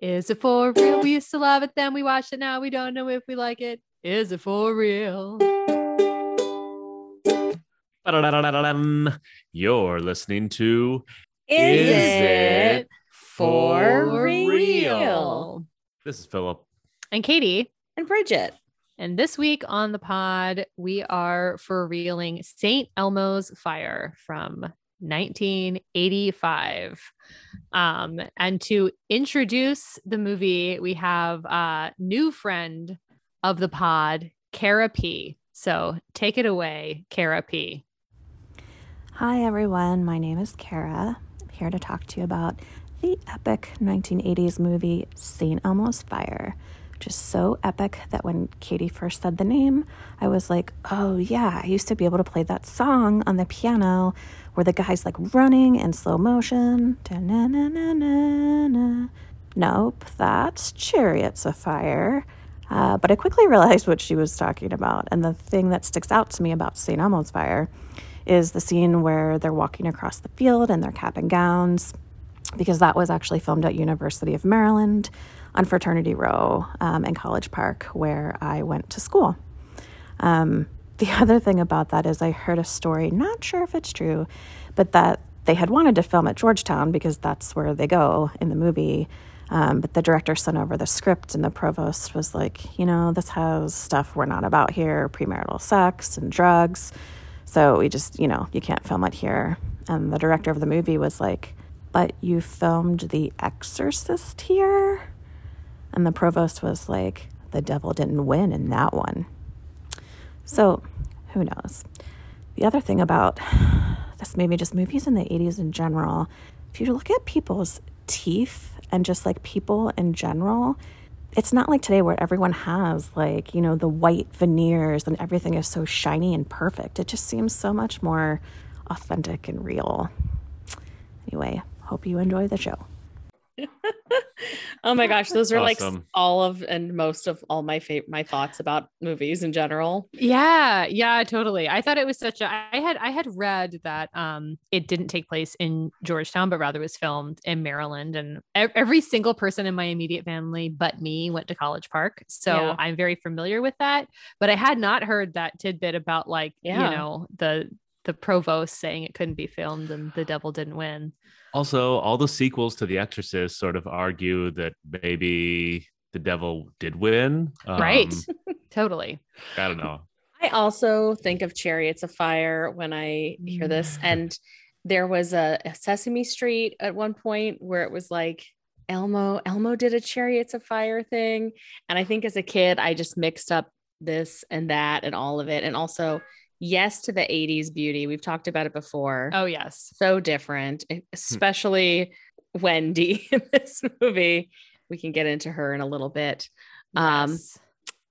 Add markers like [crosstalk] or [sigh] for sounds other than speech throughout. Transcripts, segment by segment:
Is it for real? We used to love it then. We watched it now. We don't know if we like it. Is it for real? You're listening to Is, Is it It for For real? real? This is Philip. And Katie. And Bridget. And this week on the pod, we are for reeling St. Elmo's Fire from 1985. Um, and to introduce the movie, we have a new friend of the pod, Kara P. So take it away, Kara P. Hi, everyone. My name is Kara. I'm here to talk to you about the epic 1980s movie St. Elmo's Fire, is so epic that when Katie first said the name, I was like, oh, yeah, I used to be able to play that song on the piano where the guy's like running in slow motion. Nope, that's Chariots of Fire. Uh, but I quickly realized what she was talking about. And the thing that sticks out to me about St. Elmo's Fire is the scene where they're walking across the field in their cap and gowns, because that was actually filmed at University of Maryland on Fraternity Row um, in College Park, where I went to school. Um, the [laughs] other thing about that is I heard a story, not sure if it's true, but that they had wanted to film at Georgetown because that's where they go in the movie. Um, but the director sent over the script, and the provost was like, you know, this has stuff we're not about here premarital sex and drugs. So we just, you know, you can't film it here. And the director of the movie was like, but you filmed The Exorcist here? And the provost was like, the devil didn't win in that one. So who knows? The other thing about this maybe just movies in the 80s in general, if you look at people's teeth and just like people in general, it's not like today where everyone has like, you know, the white veneers and everything is so shiny and perfect. It just seems so much more authentic and real. Anyway, hope you enjoy the show. [laughs] Oh my gosh, those are like all of and most of all my favorite my thoughts about movies in general. Yeah, yeah, totally. I thought it was such a I had I had read that um it didn't take place in Georgetown but rather was filmed in Maryland and every single person in my immediate family but me went to College Park. So Yeah. I'm very familiar with that, but I had not heard that tidbit about like, Yeah. you know, the the provost saying it couldn't be filmed and the devil didn't win. Also, all the sequels to The Exorcist sort of argue that maybe the devil did win. Right. Um, [laughs] Totally. I don't know. I also think of Chariots of Fire when I hear this. Mm. And there was a, a Sesame Street at one point where it was like Elmo, Elmo did a Chariots of Fire thing. And I think as a kid, I just mixed up this and that and all of it. And also, yes to the 80s beauty. We've talked about it before. Oh yes. So different, e, especially Wendy [laughs] in this movie. We can get into her in a little bit. Um, Yes.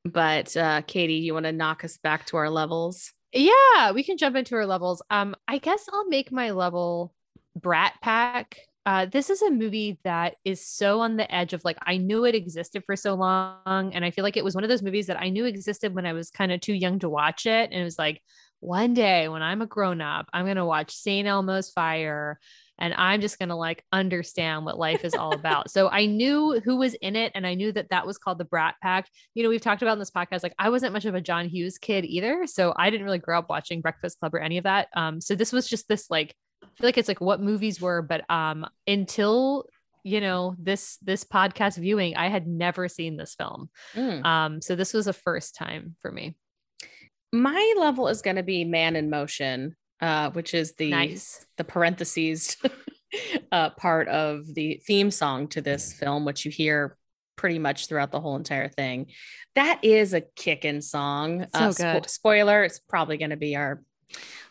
But uh, Katie, you want to knock us back to our levels? Yeah, we can jump into our levels. Um, I guess I'll make my level Brat Pack. Uh, this is a movie that is so on the edge of like I knew it existed for so long, and I feel like it was one of those movies that I knew existed when I was kind of too young to watch it, and it was like one day when I'm a grown up, I'm gonna watch Saint Elmo's Fire, and I'm just gonna like understand what life is all about. so I knew who was in it, and I knew that that was called the Brat Pack you know, we've talked about in this podcast, like I wasn't much of a John Hughes kid either. So I didn't really grow up watching Breakfast Club or any of that. Um, so this was just this like, feel like it's like what movies were, but um, until you know this this podcast viewing, I had never seen this film. Mm. Um, so this was a first time for me. My level is going to be Man in Motion, uh, which is the Nice. the parentheses [laughs] uh, part of the theme song to this film, which you hear pretty much throughout the whole entire thing. That is a kickin' song. So spo- good. spoiler: it's probably going to be our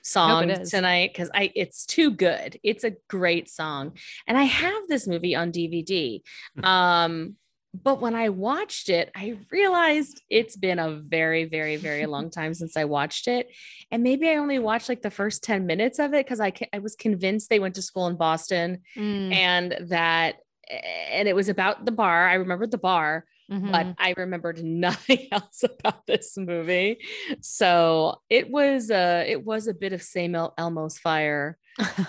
song tonight because I it's too good. It's a great song, and I have this movie on DVD. Um, but when I watched it, I realized it's been a very, very, very [laughs] long time since I watched it. And maybe I only watched like the first 10 minutes of it because I, I was convinced they went to school in Boston Mm, and that, and it was about the bar. I remembered the bar, mhm. but I remembered [laughs] nothing else about this movie. So it was uh it was a bit of same El- Elmo's fire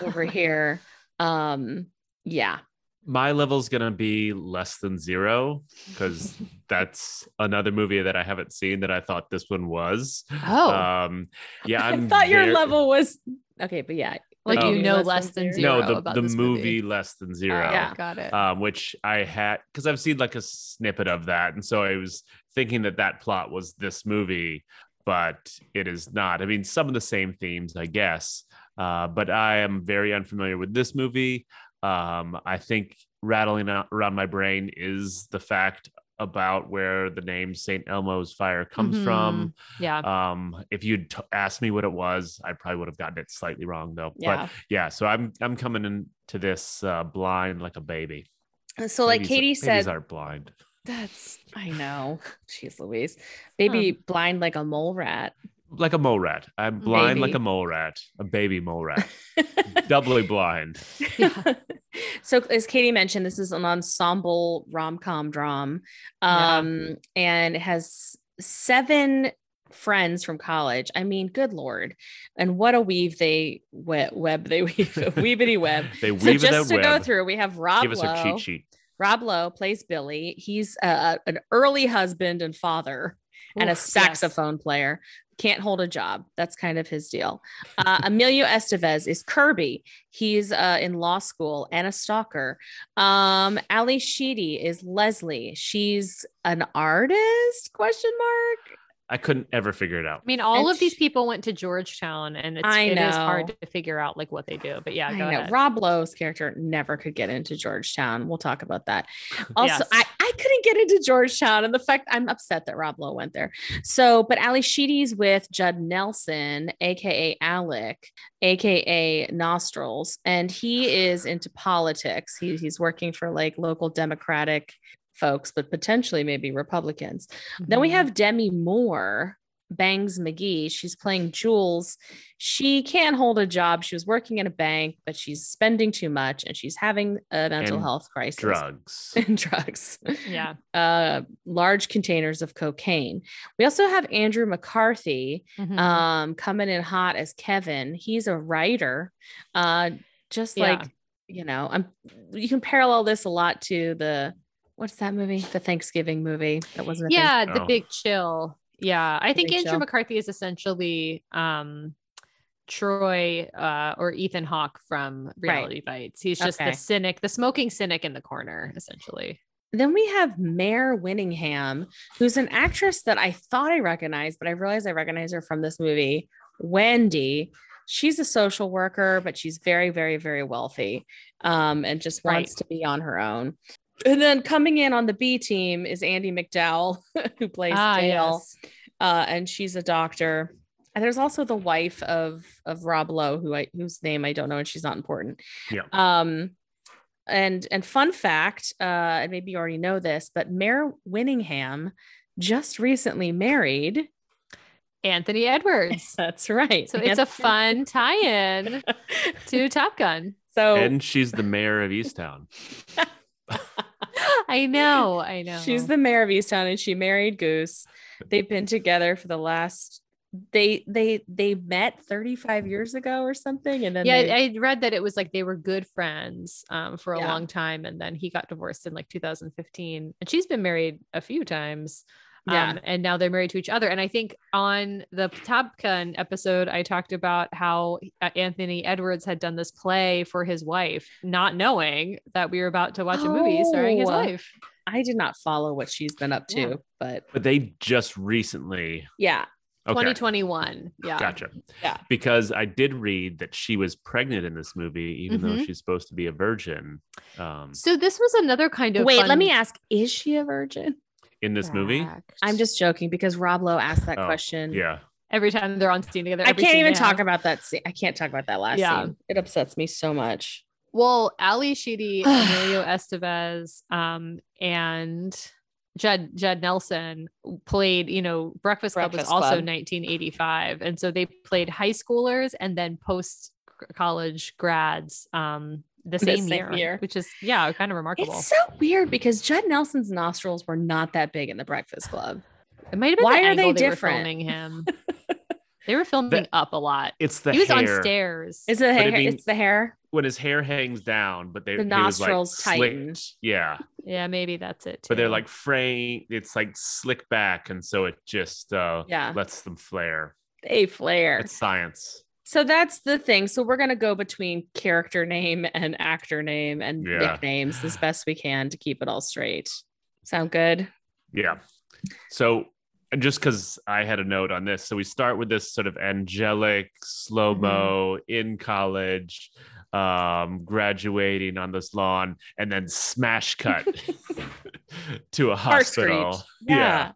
over [laughs] here. Um yeah. My level's gonna be less than zero because [laughs] that's another movie that I haven't seen that I thought this one was. Oh, Um, yeah, I I'm thought your ver- level was okay, but yeah. Like you know less than zero No, the, the this movie less than zero. Oh, Yeah. got it. um, which I had because I've seen like a snippet of that, and so I was thinking that that plot was this movie, but it is not. I mean, some of the same themes, I guess, uh, but I am very unfamiliar with this movie. Um, I think rattling out around my brain is the fact about where the name Saint Elmo's Fire comes Mhm. from. yeah. Um, if you'd t- asked me what it was, I probably would have gotten it slightly wrong though. But Yeah. yeah, so I'm I'm coming into this uh, blind like a baby. So like Babies- Katie babies said, aren't blind. that's I know. [laughs] Jeez Louise. Baby blind like a mole rat. Like a mole rat. I'm blind like a mole rat, a baby mole rat, [laughs] doubly blind. so as Katie mentioned, this is an ensemble rom-com dram. Yeah. Um, and it has seven friends from college. I mean, good lord. And what a weave they web, web they [laughs] weave, [laughs] weavity web. They So weave it just out to go through, we have Rob Give us our Lowe. cheat sheet. Rob Lowe plays Billy. He's uh, an early husband and father and a Oof, yes. saxophone player. Can't hold a job. That's kind of his deal. Uh, Emilio Estevez is Kirby. He's uh, in law school and a stalker. Um, Ally Sheedy is Leslie. She's an artist? Question mark. I couldn't ever figure it out. I mean, all And of these people went to Georgetown, and it's, I it is hard to figure out like what they do. But yeah, I know ahead. Rob Lowe's character never could get into Georgetown. We'll talk about that. [laughs] Also, Yes. I, I couldn't get into Georgetown, and the fact I'm upset that Rob Lowe went there. So, but Ally Sheedy's with Judd Nelson, aka Alec, aka Nostrils, and he is into politics. He, he's working for like local Democratic folks, but potentially maybe Republicans. Then we Mhm. have Demi Moore, Bangs McGee. She's playing Jules. She can't hold a job. She was working in a bank, but she's spending too much and she's having a mental And health crisis. Drugs. [laughs] And drugs. yeah. Uh, large containers of cocaine. We also have Andrew McCarthy Mhm. um, coming in hot as Kevin. He's a writer. Uh, just Yeah. like, you know, I'm you can parallel this a lot to the what's that movie? The Thanksgiving movie that wasn't a yeah, the Oh. big chill. Yeah, I think Big Andrew Chill. McCarthy is essentially um Troy uh or Ethan Hawke from Reality Bites. He's just Okay. the cynic, the smoking cynic in the corner, essentially. Then we have Mare Winningham, who's an actress that I thought I recognized, but I realized I recognize her from this movie, Wendy. She's a social worker, but she's very, very, very wealthy um, and just Right. wants to be on her own. And then coming in on the B team is Andie MacDowell, [laughs] who plays Ah, Dale, yes. uh, and she's a doctor. And there's also the wife of of Rob Lowe, who I whose name I don't know, and she's not important. Yeah. Um, and and fun fact, uh, and maybe you already know this, but Mare Winningham just recently married. Anthony Edwards. [laughs] That's right. So it's a fun tie-in [laughs] to Top Gun. so And she's the mayor of Easttown. [laughs] I know, I know. she's the mayor of Easttown, and she married Goose. They've been together for the last. They they they met 35 years ago or something, and then yeah, they- I read that it was like they were good friends um, for a Yeah. long time, and then he got divorced in like 2015, and she's been married a few times. Yeah. Um, and now they're married to each other. And I think on the Top Gun episode, I talked about how uh, Anthony Edwards had done this play for his wife, not knowing that we were about to watch a movie starring his Oh. wife. I did not follow what she's been up to, Yeah. but But they just recently. yeah, Okay. 2021. Yeah. Gotcha. Yeah. Because I did read that she was pregnant in this movie, even though Mhm. she's supposed to be a virgin. Um, So this was another kind of Wait, let me ask: Is she a virgin? In this movie. I'm just joking because Rob Lowe asked that Oh, question. yeah. every time they're on scene together. I every can't scene even they talk have. about that. Scene. I can't talk about that last Yeah. scene. It upsets me so much. Well, Ally Sheedy, [sighs] Emilio Estevez, um, and Judd Judd Nelson played, you know, Breakfast Club Breakfast was also Club. 1985. And so they played high schoolers and then post college grads um the The same, same year, year. which is yeah, kind of remarkable. It's so weird because Judd Nelson's nostrils were not that big in the Breakfast Club. it might have been Why the are they angle they, different? were filming him. [laughs] they were filming That- up a lot. It's the he was hair. on stairs. Is it the But I mean- it's the hair. when his hair hangs down, but they The he was, like, nostrils tighten. slicked. Yeah, Yeah, maybe that's it. but they're like fraying. It's like slick back, and so it just uh, Yeah. lets them flare. They flare. It's science. So that's the thing. So we're gonna go between character name and actor name and Yeah. nicknames as best we can to keep it all straight. Sound good? Yeah. So just because I had a note on this, so we start with this sort of angelic slow mo Mm-hmm. in college, um, graduating on this lawn, and then smash cut [laughs] [laughs] to a hospital. Yeah.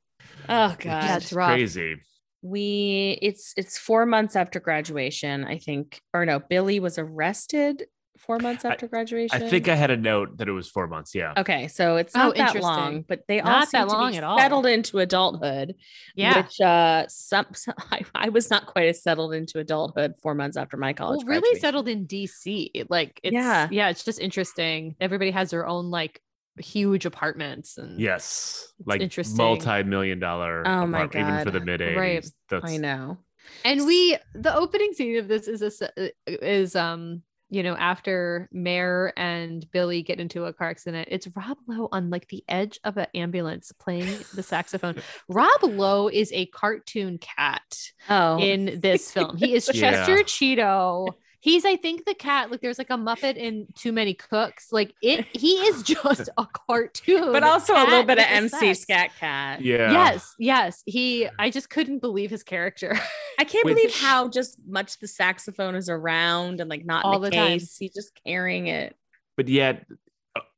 Oh god. That's It's rough. crazy. We it's it's four months after graduation, I think. Or no, Billy was arrested four months I- after graduation. I think I had a note that it was four months. Yeah. Okay, so it's Oh, not that long, but they all Not seem that to be long at all. settled into adulthood. yeah. which uh, some, [laughs] some I, I was not quite as settled into adulthood four months after my college. well, really graduation. settled in DC. Like it's Yeah. yeah. it's just interesting. Everybody has their own like huge apartments and Yes. Like interesting. multi-million dollar Oh my apartment, even for the mid 80s. Right. That's I know. And we the opening scene of this is a, s- is um you know after Mare and Billy get into a car accident, it's Rob Lowe on like the edge of an ambulance playing the saxophone. [laughs] Rob Lowe is a cartoon cat Oh, in this film. He is [laughs] Yeah. Chester Cheetah. He's, I think, the cat. Like, there's like a Muppet in Too Many Cooks. Like, it. [laughs] He is just a cartoon, but also a little bit of MC sex. Scat Cat. yeah. Yes, yes. He. I just couldn't believe his character. [laughs] I can't Wait. believe [laughs] how just much the saxophone is around and like not All in the, the time. He's just carrying it. But yet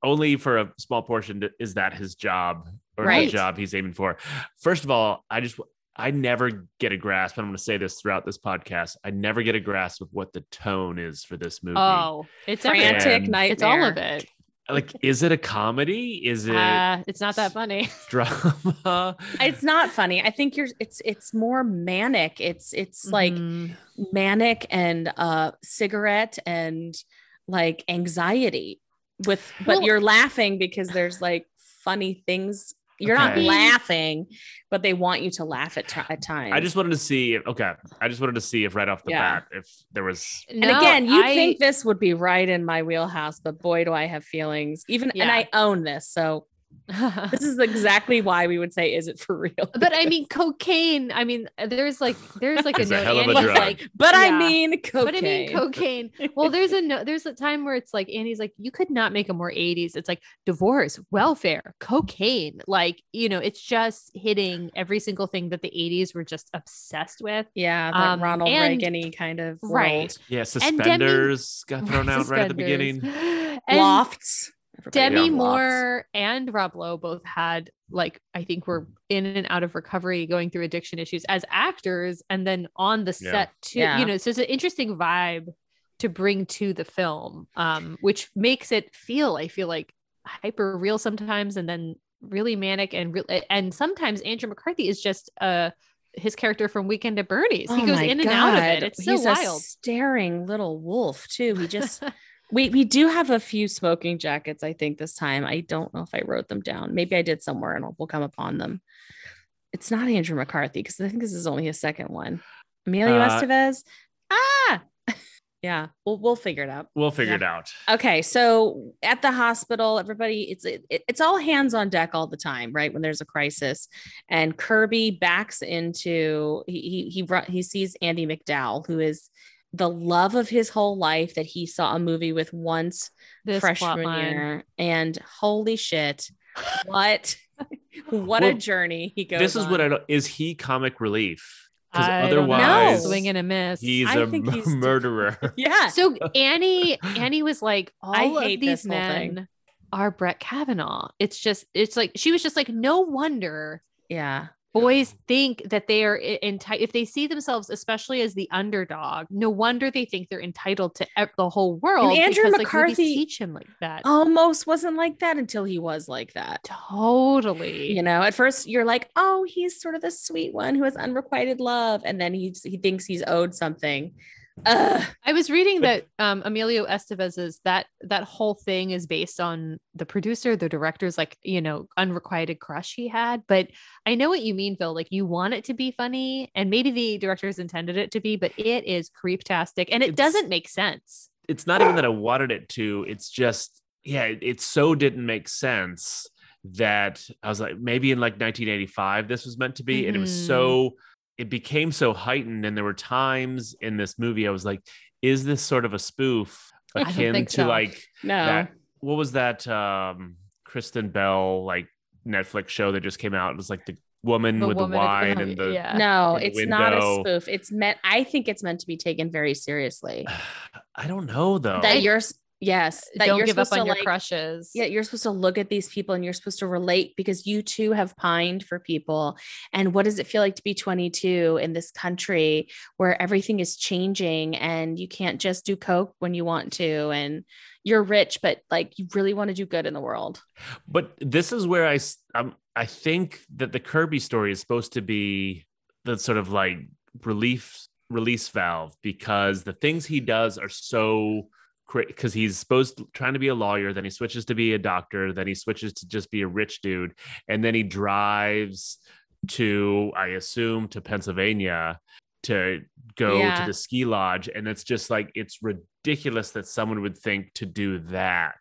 only for a small portion is that his job or Right. the job he's aiming for. First of all, I just I never get a grasp. I'm going to say this throughout this podcast. I never get a grasp of what the tone is for this movie. Oh, it's Frantic everything. And- nightmare. It's all of it. Like, is it a comedy? Is it Uh, it's not that funny. drama? It's not funny. I think you're. It's it's more manic. It's it's like Mhm. manic and uh cigarette and like anxiety with but Well- you're laughing because there's like funny things you're not laughing but they want you to laugh at, ti- at times I just wanted to see. If, okay, I just wanted to see if right off the Yeah. bat if there was. and No, again you I- think this would be right in my wheelhouse but boy do i have feelings even and i own this so this is exactly why we would say is it for real [laughs] but I mean, cocaine. I mean, there's like there's like a It's a note. hell of a drug. like, but i mean cocaine. But I mean, cocaine. [laughs] Well, there's a no, there's a time where it's like Annie's like, you could not make a more 80s. It's like divorce, welfare, cocaine. Like, you know, it's just hitting every single thing that the 80s were just obsessed with. yeah that Um, ronald and- reagan kind of Right. world. Yeah, And Demi- suspenders got thrown out right at the beginning. [gasps] And lofts Everybody Demi loved lofts. Moore and Rob Lowe both had like I think were in and out of recovery, going through addiction issues as actors, and then on the Yeah. set too. Yeah. You know, so it's an interesting vibe to bring to the film, um, which makes it feel I feel like hyper real sometimes, and then really manic and real. And sometimes Andrew McCarthy is just uh his character from Weekend at Bernie's. he Oh goes my in and out of it. It's so He's a wild. staring little wolf too. He just [laughs] we we do have a few smoking jackets. I think this time. I don't know if I wrote them down. Maybe I did somewhere, and we'll come upon them. It's not Andrew McCarthy because I think this is only his second one. Emilio Uh, Estevez. Ah, [laughs] yeah. We'll we'll figure it out. We'll figure Yeah. it out. Okay, so at the hospital, everybody it's it, it's all hands on deck all the time, right? When there's a crisis, and Kirby backs into he he he, he sees Andie MacDowell, who is the love of his whole life that he saw a movie with once This freshman year, and holy shit, [laughs] what what a journey he goes. This is what I don't. Is he comic relief? Because I know. otherwise, swing and a miss. he's I a think m- he's- [laughs] murderer. [laughs] yeah. So Annie, Annie was like, I all hate of these this thing. men are Brett Kavanaugh. It's just, it's like she was just like, no wonder yeah. Boys think that they are entitled if they see themselves, especially as the underdog. No wonder they think they're entitled to ev- the whole world. Andrew because, like, McCarthy- teach him like that. Almost wasn't like that until he was like that. Totally. you know at first you're like oh he's sort of the sweet one who has unrequited love and then he's he thinks he's owed something I was reading that um, Emilio Estevez's that that whole thing is based on the producer, the director's like you know unrequited crush he had. But I know what you mean, Phil. Like you want it to be funny, and maybe the directors intended it to be, but it is creeptastic, and it It's- doesn't make sense. it's not even that I wanted it to. It's just yeah, it, it so didn't make sense that I was like maybe in like 1985 this was meant to be, and it was so it became so heightened, and there were times in this movie I was like, is this sort of a spoof akin to so. like No. that what was that um Kristen Bell like Netflix show that just came out? It was like the woman The with woman the wine and the yeah. no, the it's not a spoof. It's meant I think it's meant to be taken very seriously. [sighs] I don't know though. That you're s- yes, that Don't you're give up supposed on to, your like, crushes. Yeah, you're supposed to look at these people and you're supposed to relate because you too have pined for people. And what does it feel like to be 22 in this country where everything is changing and you can't just do coke when you want to and you're rich but like you really want to do good in the world. But this is where I s- um, I think that the Kirby story is supposed to be the sort of like relief release valve because the things he does are so because he's supposed to trying to be a lawyer then he switches to be a doctor then he switches to just be a rich dude and then he drives to i assume to pennsylvania to go Yeah. to the ski lodge and it's just like it's ridiculous that someone would think to do that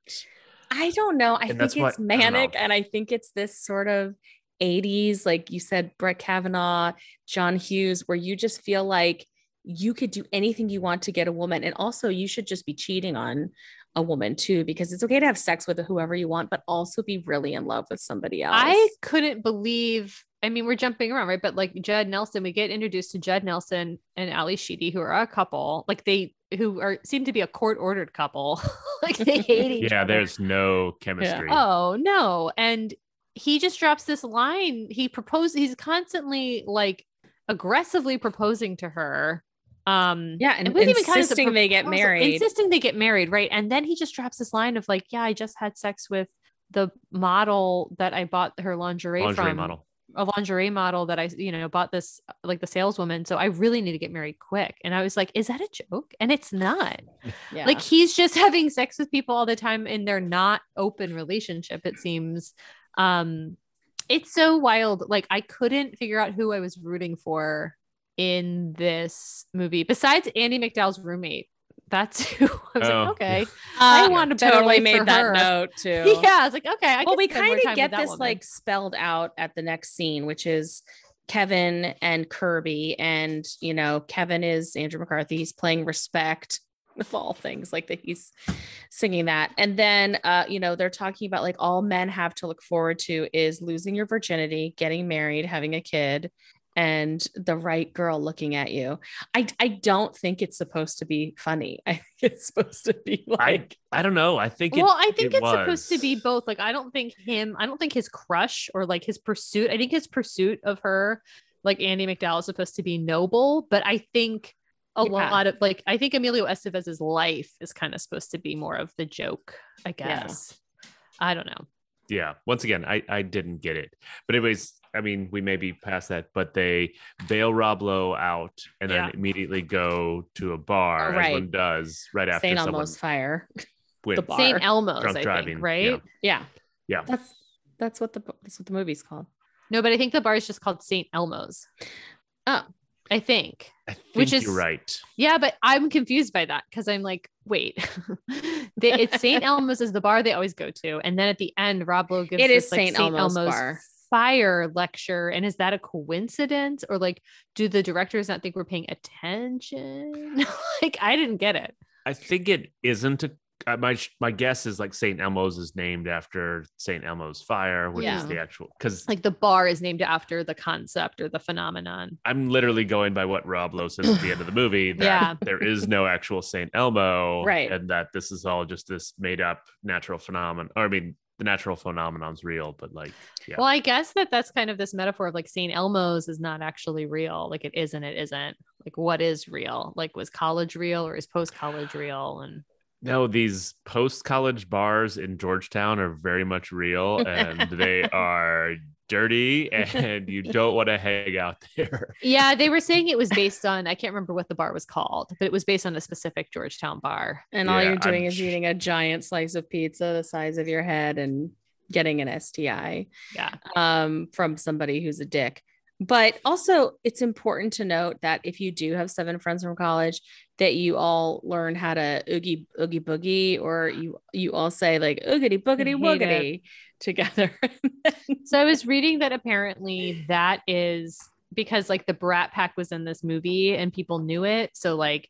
I don't know. I And think it's what- I manic and I think it's this sort of 80s, like you said, Brett Kavanaugh, John Hughes, where you just feel like you could do anything you want to get a woman. And also, you should just be cheating on a woman too, because it's okay to have sex with whoever you want, but also be really in love with somebody else. I couldn't believe. I mean, we're jumping around, right? But like Judd Nelson, we get introduced to Judd Nelson and Ally Sheedy, who are a couple. Like they who are seem to be a court ordered couple. [laughs] like they [laughs] hate each other. yeah other. there's no chemistry Oh no. And he just drops this line. He proposed, he's constantly like aggressively proposing to her. Um yeah, and it wasn't even kind of the insisting they get married. Insisting they get married, right? And then he just drops this line of like, yeah, I just had sex with the model that I bought her lingerie, lingerie from model a lingerie model that I, you know, bought this like the saleswoman. So I really need to get married quick. And I was like, is that a joke? And it's not. [laughs] yeah. Like he's just [laughs] having sex with people all the time and they're not open relationship, it seems. Um it's so wild. Like I couldn't figure out who I was rooting for in this movie besides Andie MacDowell's roommate. That's [laughs] who I was Oh, like, okay. I I want to totally made that her. note too. [laughs] Yeah, I was like, okay. I well, we kind of get this woman. like spelled out at the next scene, which is Kevin and Kirby. And, you know, Kevin is Andrew McCarthy. He's playing respect [laughs] of all things, like that he's singing that. And then, uh, you know, they're talking about like all men have to look forward to is losing your virginity, getting married, having a kid. And the right girl looking at you. I I don't think it's supposed to be funny. [laughs] I think it's supposed to be like I I don't know. I think it, well, I think it it's supposed to be both. Like, I don't think him, I don't think his crush or like his pursuit, I think his pursuit of her, like Andie MacDowell, is supposed to be noble. But I think a Yeah. lot of like, I think Emilio Estevez's life is kind of supposed to be more of the joke, I Yeah. guess. I don't know. yeah. Once again, I I didn't get it. But anyways, I mean, we may be past that, but they bail Rob Lowe out and Yeah. then immediately go to a bar, Oh, right. as one does right after St. Elmo's fire. went. the bar. St. Elmo's, Drunk I driving, think, right? yeah. Yeah. Yeah. That's that's what the that's what the movie's called. No, but I think the bar is just called St. Elmo's. Oh. I think. I think Which is- you're right. Yeah, but I'm confused by that because I'm like, wait, [laughs] they, it's St. [laughs] Elmo's is the bar they always go to, and then at the end, Rob Lowe gives It this, is like, St. Elmo's bar. Fire lecture, and is that a coincidence or like, do the directors not think we're paying attention? [laughs] like, I didn't get it. I think it isn't a uh, my my guess is like St. Elmo's is named after St. Elmo's fire, which Yeah. is the actual because Like the bar is named after the concept or the phenomenon. I'm literally going by what Rob Lowe says at the end of the movie [clears throat] that Yeah. there is no actual St. Elmo, Right. And that this is all just this made up natural phenomenon. Or I mean, the natural phenomenon's real, but like, yeah, Well, I guess that that's kind of this metaphor of like St. Elmo's is not actually real. Like it isn't, it isn't. Like what is real? Like was college real or is post college real? And no, these post college bars in Georgetown are very much real, and they [laughs] are dirty, [laughs] and you don't want to hang out there. yeah, they were saying it was [laughs] based on, I can't remember what the bar was called, but it was based on a specific Georgetown bar. And all Yeah, you're doing I'm is eating a giant slice of pizza the size of your head and getting an STI Yeah. um, from somebody who's a dick. but also it's important to note that if you do have seven friends from college that you all learn how to oogie oogie boogie or you you all say like oogity boogity hate woogity together [laughs] So I was reading that apparently that is because like the Brat Pack was in this movie and people knew it. So like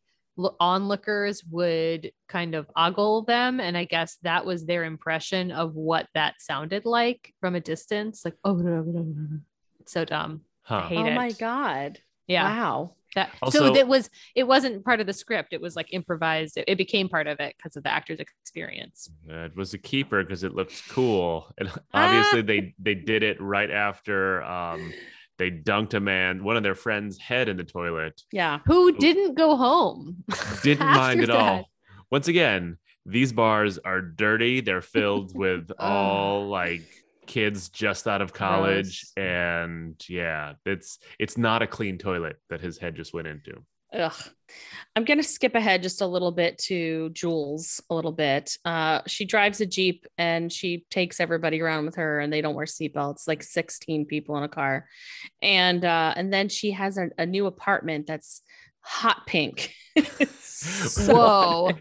onlookers would kind of ogle them. And I guess that was their impression of what that sounded like from a distance. Like, oh, it's [laughs] so dumb. I Huh. hate oh it. my god Yeah. wow That, Also- so that was it wasn't part of the script. It was like improvised. It, it became part of it because of the actor's experience. It was a keeper because it looked cool, and [laughs] Ah. obviously they they did it right after um, they dunked a man, one of their friends' head in the toilet. yeah Who didn't go home? [laughs] Didn't mind at all. Once again, these bars are dirty. They're filled with [laughs] all like kids just out of college, Gross. and yeah, it's it's not a clean toilet that his head just went into. Ugh. I'm going to skip ahead just a little bit to Jules a little bit. Uh, she drives a Jeep and she takes everybody around with her and they don't wear seatbelts, like 16 people in a car. And uh, and then she has a, a new apartment that's hot pink. [laughs] So- Whoa.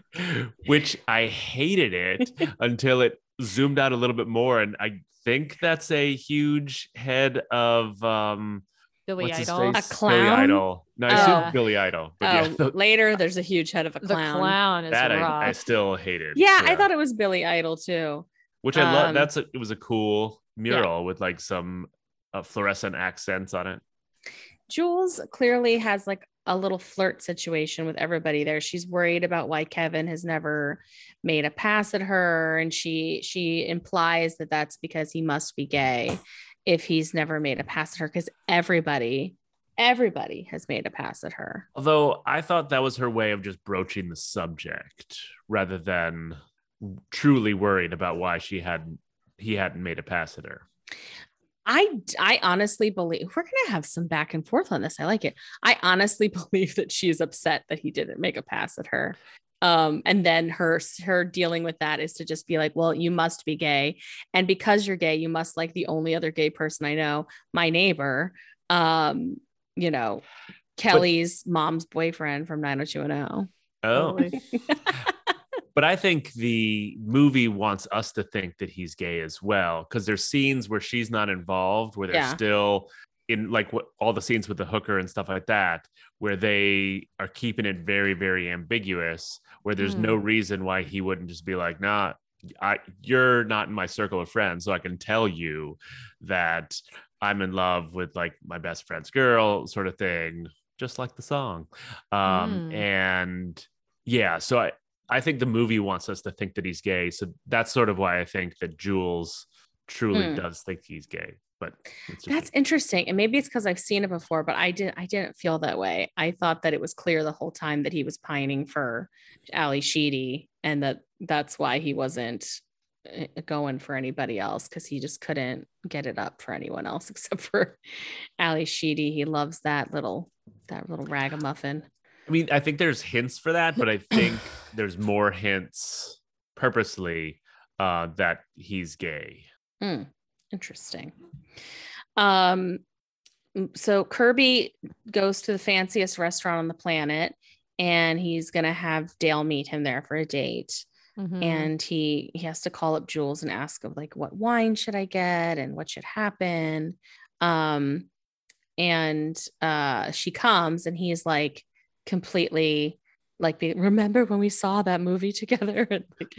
[laughs] which I hated it until it zoomed out a little bit more, and I think that's a huge head of um Billy what's his Idol. face? A Billy clown? Idol. No, I Oh. assume Billy Idol, but Oh, yeah, the- [laughs] later there's a huge head of a The clown. clown is that I, rough. I still hated. Yeah, I thought it was Billy Idol too. which I love. um, That's a, it was a cool mural with like some uh, fluorescent accents on it. Jules clearly has like a little flirt situation with everybody there. She's worried about why Kevin has never made a pass at her and she she implies that that's because he must be gay if he's never made a pass at her cuz everybody everybody has made a pass at her. Although I thought that was her way of just broaching the subject rather than truly worried about why she hadn't he hadn't made a pass at her. I I honestly believe we're going to have some back and forth on this. I like it. I honestly [laughs] believe that she's upset that he didn't make a pass at her. Um, and then her her dealing with that is to just be like, well, you must be gay, and because you're gay, you must like the only other gay person I know, my neighbor. Um, you know, Kelly's mom's boyfriend from 90210. Oh, Totally. [laughs] [laughs] but I think the movie wants us to think that he's gay as well because there's scenes where she's not involved, where they're Yeah. still in like what all the scenes with the hooker and stuff like that, where they are keeping it very, very ambiguous, where there's no reason why he wouldn't just be like, nah, I you're not in my circle of friends, so I can tell you that I'm in love with like my best friend's girl, sort of thing, just like the song. Um, Mm. and yeah, so I, I think the movie wants us to think that he's gay. So that's sort of why I think that Jules truly Hmm. does think he's gay. But That's me. interesting. And maybe it's because I've seen it before, but I didn't I didn't feel that way. I thought that it was clear the whole time that he was pining for Ally Sheedy and that that's why he wasn't uh, going for anybody else because he just couldn't get it up for anyone else [laughs] except for Ally Sheedy. He loves that little that little ragamuffin. I mean, I think there's hints for that, but I [coughs] think there's more hints purposely uh, that he's gay. Hmm, interesting. Um, so Kirby goes to the fanciest restaurant on the planet, and he's gonna have Dale meet him there for a date. Mhm. And he he has to call up Jules and ask of like what wine should I get and what should happen. Um, and uh, she comes and he's like completely like be- remember when we saw that movie [laughs] together [laughs] and, like,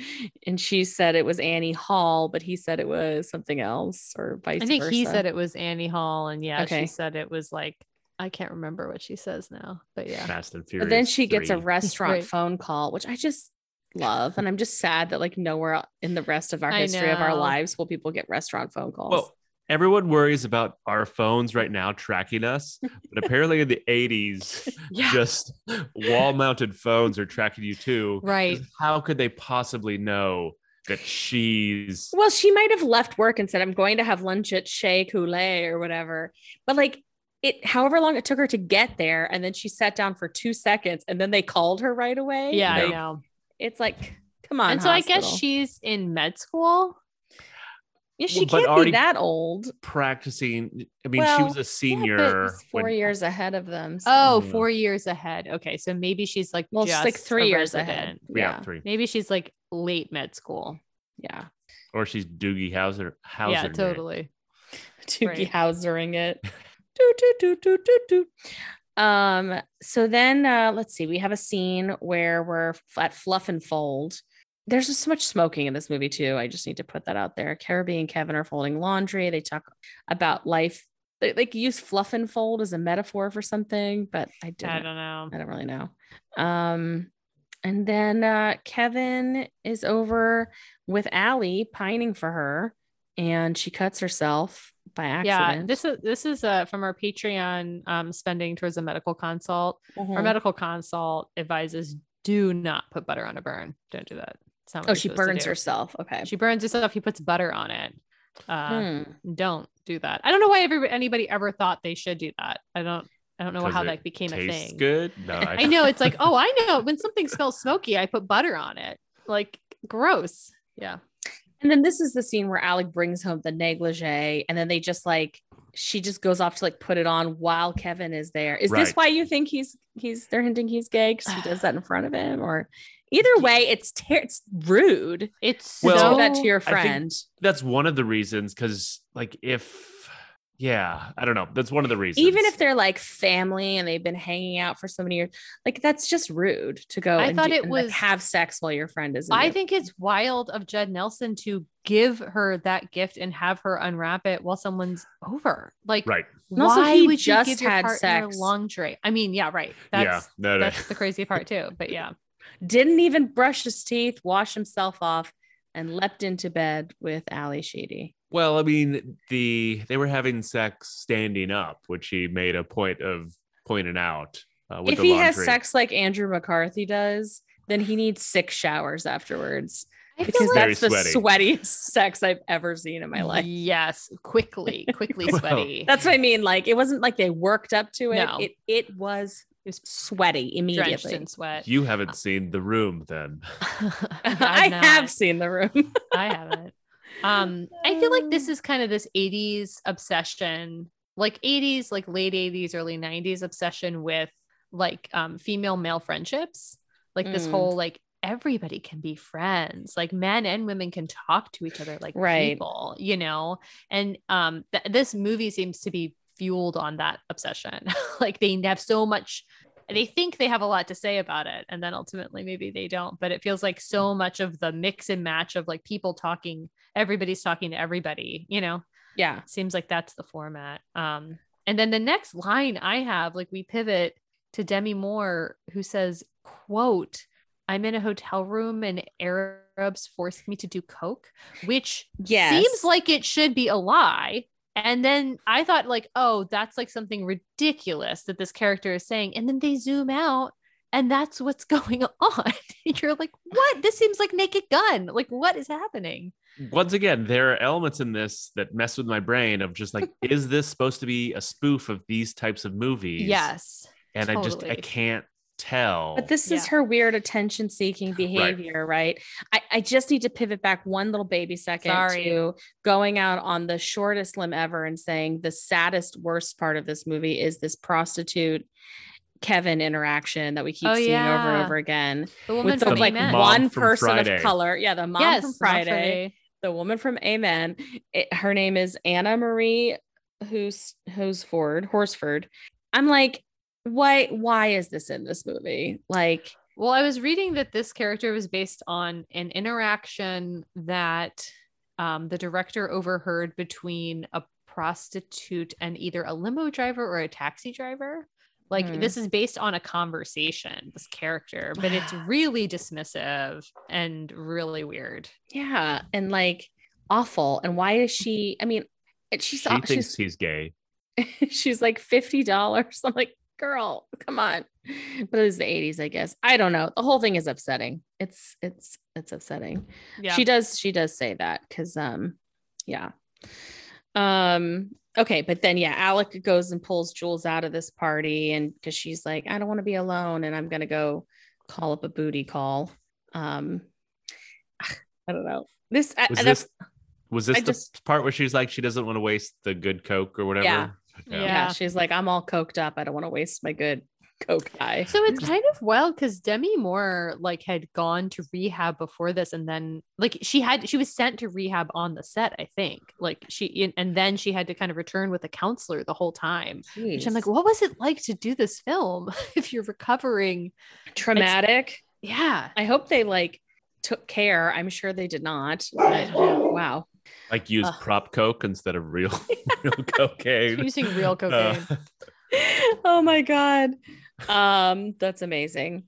and she said it was annie hall but he said it was something else or vice versa. I think he said it was Annie Hall, and yeah, Okay. she said it was like I can't remember what she says now, but yeah. Fast and Furious. but then she gets a [laughs] restaurant Right. phone call which i just love and i'm just sad that like nowhere in the rest of our history of our lives will people get restaurant phone calls Well, everyone worries about our phones right now tracking us, but apparently in the [laughs] 80s, Yeah. just wall mounted phones are tracking you too. Right. How could they possibly know that she's Well, she might have left work and said, I'm going to have lunch at Chez Coulee or whatever. But like it, however long it took her to get there, and then she sat down for two seconds and then they called her right away. Yeah, I know. It's like, come on. And so I guess she's in med school. Yeah, she but can't be that old. practicing. I mean, she was a senior. but it's four when- years ahead of them. so- Oh, Yeah. four years ahead. Okay, so maybe she's like well, just it's like three a years ahead. yeah, Yeah, three. Maybe she's like late med school. yeah. Or she's Doogie Howser. Howser yeah, totally. Doogie Right. Housering it. [laughs] do, do, do, do, do, do. Um, so then uh let's see, we have a scene where we're at Fluff and Fold. There's just so much smoking in this movie too. I just need to put that out there. Caribbean and Kevin are folding laundry. They talk about life. They like use fluff and fold as a metaphor for something, but I didn't. I don't know. I don't really know. Um, and then uh, Kevin is over with Allie pining for her, and she cuts herself by accident. Yeah, this is this is uh from our Patreon um spending towards a medical consult. Our Mhm. medical consult advises do not put butter on a burn. Don't do that. It's not what Oh, she burns herself. Okay. She burns herself. He puts butter on it. Uh, Hmm. Don't do that. I don't know why everybody, anybody ever thought they should do that. I don't. I don't know 'Cause how that became a thing. good. No, [laughs] I know it's like, oh, I know when something smells smoky, I put butter on it. Like gross. Yeah. And then this is the scene where Alec brings home the negligee, and then they just like she just goes off to like put it on while Kevin is there. Is this why you think he's he's they're hinting he's gay because he does that in front of him? Or either way, it's ter- it's rude It's Well, do that to your friend. that's one of the reasons. Because, like, if yeah, I don't know. That's one of the reasons. Even if they're like family and they've been hanging out for so many years, like that's just rude to go. I and thought do- it and, like, was- have sex while your friend is. I there. think it's wild of Judd Nelson to give her that gift and have her unwrap it while someone's over. Like, right. And also, why he would just you give your had partner sex. lingerie? I mean, yeah, right. That's yeah. No, no. that's the crazy part too. But yeah, [laughs] didn't even brush his teeth, wash himself off, and leapt into bed with Ally Sheedy. Well, I mean, the they were having sex standing up, which he made a point of pointing out. Uh, If the he has sex like Andrew McCarthy does, then he needs six showers afterwards I because like that's the sweaty. sweatiest [laughs] sex I've ever seen in my life. yes, quickly, quickly [laughs] Well, sweaty. That's what I mean. Like it wasn't like they worked up to it. No. It it was It was sweaty drenched immediately. in sweat. you haven't seen the room, then. [laughs] [laughs] I not. have seen the room. I haven't. Um, I feel like this is kind of this 80s obsession, like 80s, like late 80s, early 90s obsession with like um female male friendships. Like this Mm. whole like everybody can be friends. Like men and women can talk to each other like Right. people, you know. And um th- this movie seems to be fueled on that obsession. [laughs] like they have so much they think they have a lot to say about it and then ultimately maybe they don't but it feels like so much of the mix and match of like people talking everybody's talking to everybody you know yeah. seems like that's the format um and then the next line i have like we pivot to demi moore who says quote i'm in a hotel room and arabs forced me to do coke which Yes. seems like it should be a lie. And then I thought, like, oh, that's like something ridiculous that this character is saying. And then they zoom out and that's what's [laughs] going on. You're like, what? This seems like Naked Gun. Like, what is happening? Once again, there are elements in this that mess with my brain of just like, [laughs] is this supposed to be a spoof of these types of movies? Yes. And I just I can't tell. But this is her weird attention seeking [laughs] behavior, right? I, I just need to pivot back one little baby second Sorry. to going out on the shortest limb ever and saying the saddest, worst part of this movie is this prostitute Kevin interaction that we keep Oh, seeing over and over again. The woman With the from like Amen. One person Friday. of color. Yeah, the mom yes, from Mom Friday, the woman from Amen. It, her name is Anna Marie who's Horsford, Horsford. I'm like, why why is this in this movie? Like Well, I was reading that this character was based on an interaction that um, the director overheard between a prostitute and either a limo driver or a taxi driver. Like Hmm. this is based on a conversation, this character, but it's [sighs] really dismissive and really weird. Yeah, and like awful. And why is she? I mean, she's she thinks she's he's gay. [laughs] she's like fifty dollars. I'm like, girl, come on. But it's the '80s, I guess. I don't know. The whole thing is upsetting. It's it's it's upsetting. Yeah. She does she does say that because um, yeah. Um. Okay, but then yeah, Alec goes and pulls Jules out of this party, and because she's like, I don't want to be alone, and I'm gonna go call up a booty call. Um, I don't know. This Was I- this Was this I the just- part where she's like she doesn't want to waste the good coke or whatever? Yeah. Yeah. Yeah. she's like, I'm all coked up. I don't want to waste my good coke high. So it's kind of wild because Demi Moore like had gone to rehab before this, and then like she had she was sent to rehab on the set, I think. Like she and then she had to kind of return with a counselor the whole time. Which I'm like, what was it like to do this film [laughs] if you're recovering? traumatic. Yeah, I hope they like took care. I'm sure they did not. [laughs] but, wow. Like use Ugh. prop coke instead of real, [laughs] [laughs] real cocaine. using real cocaine. Uh, oh my god um that's amazing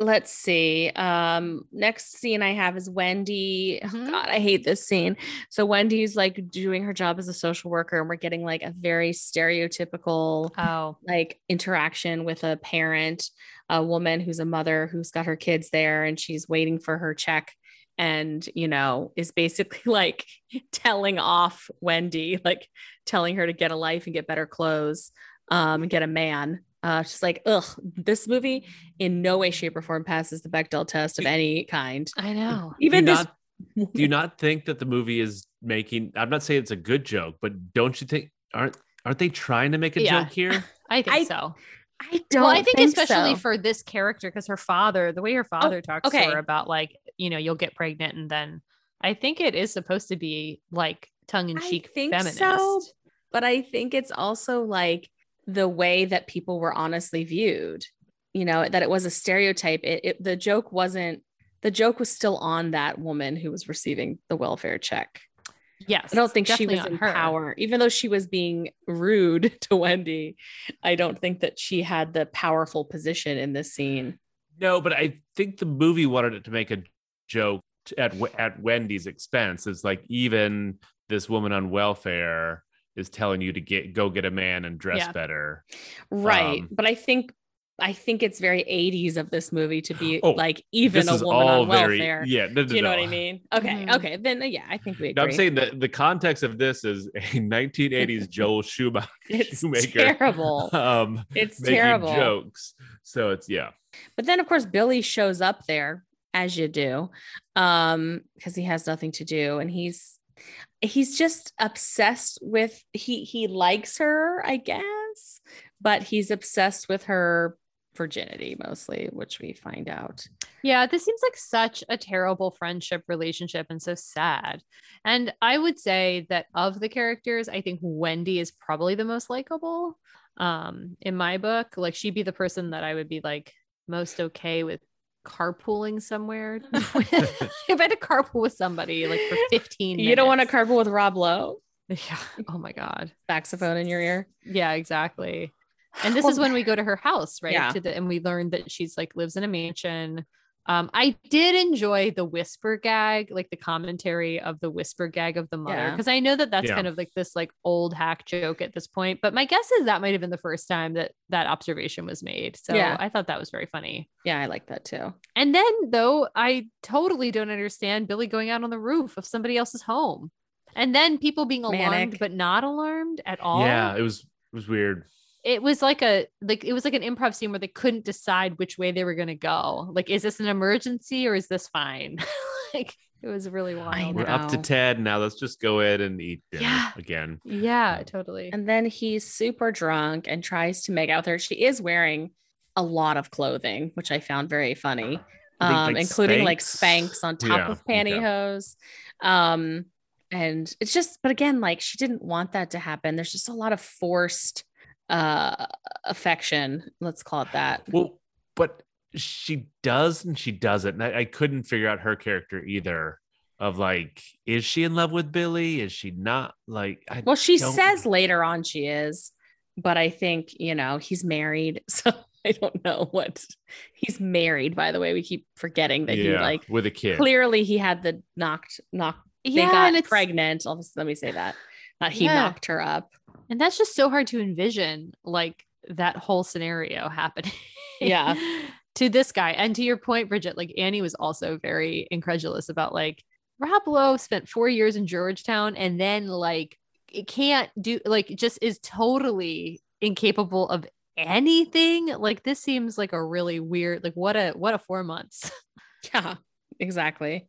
let's see um next scene i have is wendy oh, Mhm. god i hate this scene so wendy's like doing her job as a social worker and we're getting like a very stereotypical oh, like interaction with a parent, a woman who's a mother who's got her kids there and she's waiting for her check and, you know, is basically [laughs] like telling off Wendy, like telling her to get a life and get better clothes, um, and get a man. Uh, she's like, ugh, this movie in no way, shape, or form passes the Bechdel test of any kind. I know. Even do this, not, do you not think that the movie is making? I'm not saying it's a good joke, but don't you think aren't aren't they trying to make a Yeah. joke here? [laughs] I think I so. I don't. well, I think, especially so. for this character, because her father, the way her father talks okay. to her about like, you know, you'll get pregnant and then I think it is supposed to be like tongue in cheek I feminist. so, but I think it's also like the way that people were honestly viewed. You know, that it was a stereotype. It, it the joke wasn't. The joke was still on that woman who was receiving the welfare check. Yes. I don't think she was in her. power, even though she was being rude [laughs] to Wendy. I don't think that she had the powerful position in this scene. No, but I think the movie wanted it to make a joke at at Wendy's expense. It's like even this woman on welfare is telling you to get go get a man and dress Yeah. better. Right. Um, but I think I think it's very 80s of this movie to be [gasps] Oh, like even a woman all on very welfare. yeah. No, no, Do you know no. what I mean? Okay. Mhm. Okay. Then uh, yeah, I think we No. I'm saying that the context of this is a [laughs] 1980s [laughs] Joel Schumacher, it's Shoemaker terrible. [laughs] um, It's terrible. jokes. So it's yeah. But then of course Billy shows up there as you do. Um because he has nothing to do and he's he's just obsessed with he he likes her, I guess, but he's obsessed with her virginity mostly, which we find out. Yeah, this seems like such a terrible friendship relationship and so sad. And I would say that of the characters, I think Wendy is probably the most likable. Um, in my book, like she'd be the person that I would be like most okay with carpooling somewhere. [laughs] [laughs] if I had to carpool with somebody like for 15 minutes. You don't want to carpool with Rob Lowe, Yeah. Oh my God. saxophone in your ear. Yeah, exactly. And this Well, is when we go to her house, right? Yeah. To the, and we learn that she's like lives in a mansion. Um, I did enjoy the whisper gag, like the commentary of the whisper gag of the mother, Yeah. because I know that that's Yeah. kind of like this like old hack joke at this point. But my guess is that might have been the first time that that observation was made. So Yeah. I thought that was very funny. Yeah, I like that too. And then though, I totally don't understand Billy going out on the roof of somebody else's home, and then people being alarmed Manic. but not alarmed at all Yeah, it was it was weird. It was like a like it was like an improv scene where they couldn't decide which way they were going to go like is this an emergency or is this fine [laughs] like it was really wild We're up to ted now. Let's just go ahead and eat dinner Yeah. again. yeah totally And then he's super drunk and tries to make out with her. She is wearing a lot of clothing, which I found very funny, I think, um, like, including like Spanx. Spanx on top Yeah, of okay. pantyhose. Um, and it's just, but again, like she didn't want that to happen. There's just a lot of forced uh affection, let's call it that. Well, but she does and she doesn't. And I, I couldn't figure out her character either. Of like, is she in love with Billy? Is she not? Like, I Well, she don't- says later on she is, but I think, you know, he's married. [laughs] So I don't know what he's married, by the way. We keep forgetting that he yeah, like with a kid. clearly he had the knocked knocked they got and pregnant. I'll let me say that. Not he Yeah. knocked her up. And that's just so hard to envision like that whole scenario happening Yeah. [laughs] to this guy and to your point bridget like annie was also very incredulous about like rob lowe spent four years in georgetown and then like it can't do like just is totally incapable of anything like this seems like a really weird like what a what a four months [laughs] Yeah, exactly.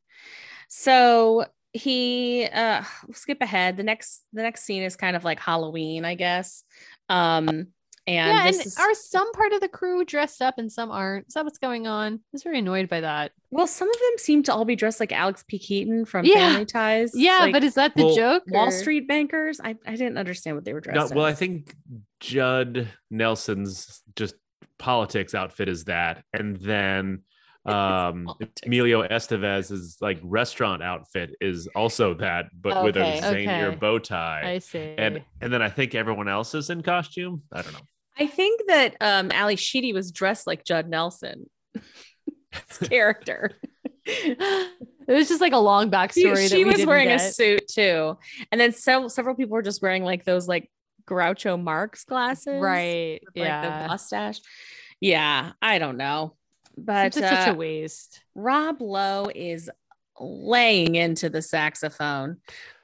So he uh we'll skip ahead. The next the next scene is kind of like Halloween, I guess. Um and yeah, and this is, are some part of the crew dressed up and some aren't? Is that what's going on? I was very annoyed by that. well, some of them seem to all be dressed like Alex P. Keaton from Yeah. Family Ties. Yeah, like but is that the Well, joke? Wall Street bankers. I, I didn't understand what they were dressed No, well, I think Judd Nelson's just politics outfit is that, and then um politics. Emilio Estevez's like restaurant outfit is also that, but with a Okay. zanier Okay. bow tie. I see. and and then I think everyone else is in costume. I don't know. I think that um Ally Sheedy was dressed like Judd Nelson. His [laughs] character. it was just like a long she, backstory. that she we was didn't wearing a suit too. And then several several people were just wearing like those like Groucho Marx glasses. right? with, like yeah, the mustache. Yeah, I don't know. But Seems like such a uh, waste. Rob Lowe is laying into the saxophone.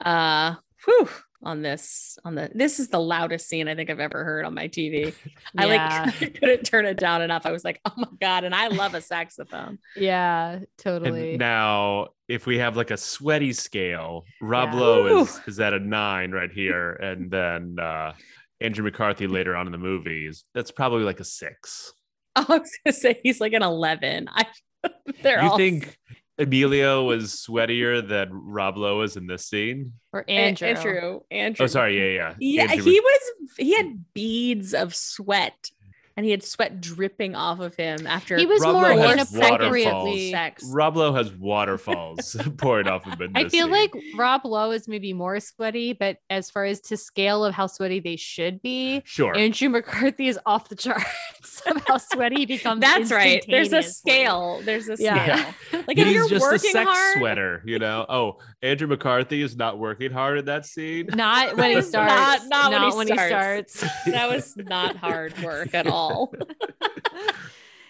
Uh whew, on this on the this is the loudest scene I think I've ever heard on my TV. [laughs] I Yeah. [laughs] like couldn't turn it down enough. I was like, oh my god, and I love a saxophone. Yeah, totally. And now, if we have like a sweaty scale, Rob Yeah. Lowe is, is at a nine right here, and then uh Andrew McCarthy later on in the movie is that's probably like a six. [laughs] I was gonna say he's like an 11. I [laughs] they're you all think Emilio was sweatier than Rob Lowe is in this scene? or A- Andrew. Andrew. Andrew. Oh, sorry, yeah, yeah. Yeah, Andrew he was he had beads of sweat and he had sweat dripping off of him after He was Rob more Lowe inappropriately. sex. Rob Lowe has waterfalls [laughs] pouring off of him. I feel scene. like Rob Lowe is maybe more sweaty, but as far as to scale of how sweaty they should be, sure. Andrew McCarthy is off the charts [laughs] of how sweaty he becomes. That's right. There's a scale. There's a Yeah. scale. [laughs] Like if He's you're just a working sex hard, sweater, you know. Oh, Andrew McCarthy is not working hard in that scene. Not when he Not- starts. not when he when starts. he starts. that was not hard work at all. [laughs] [laughs] it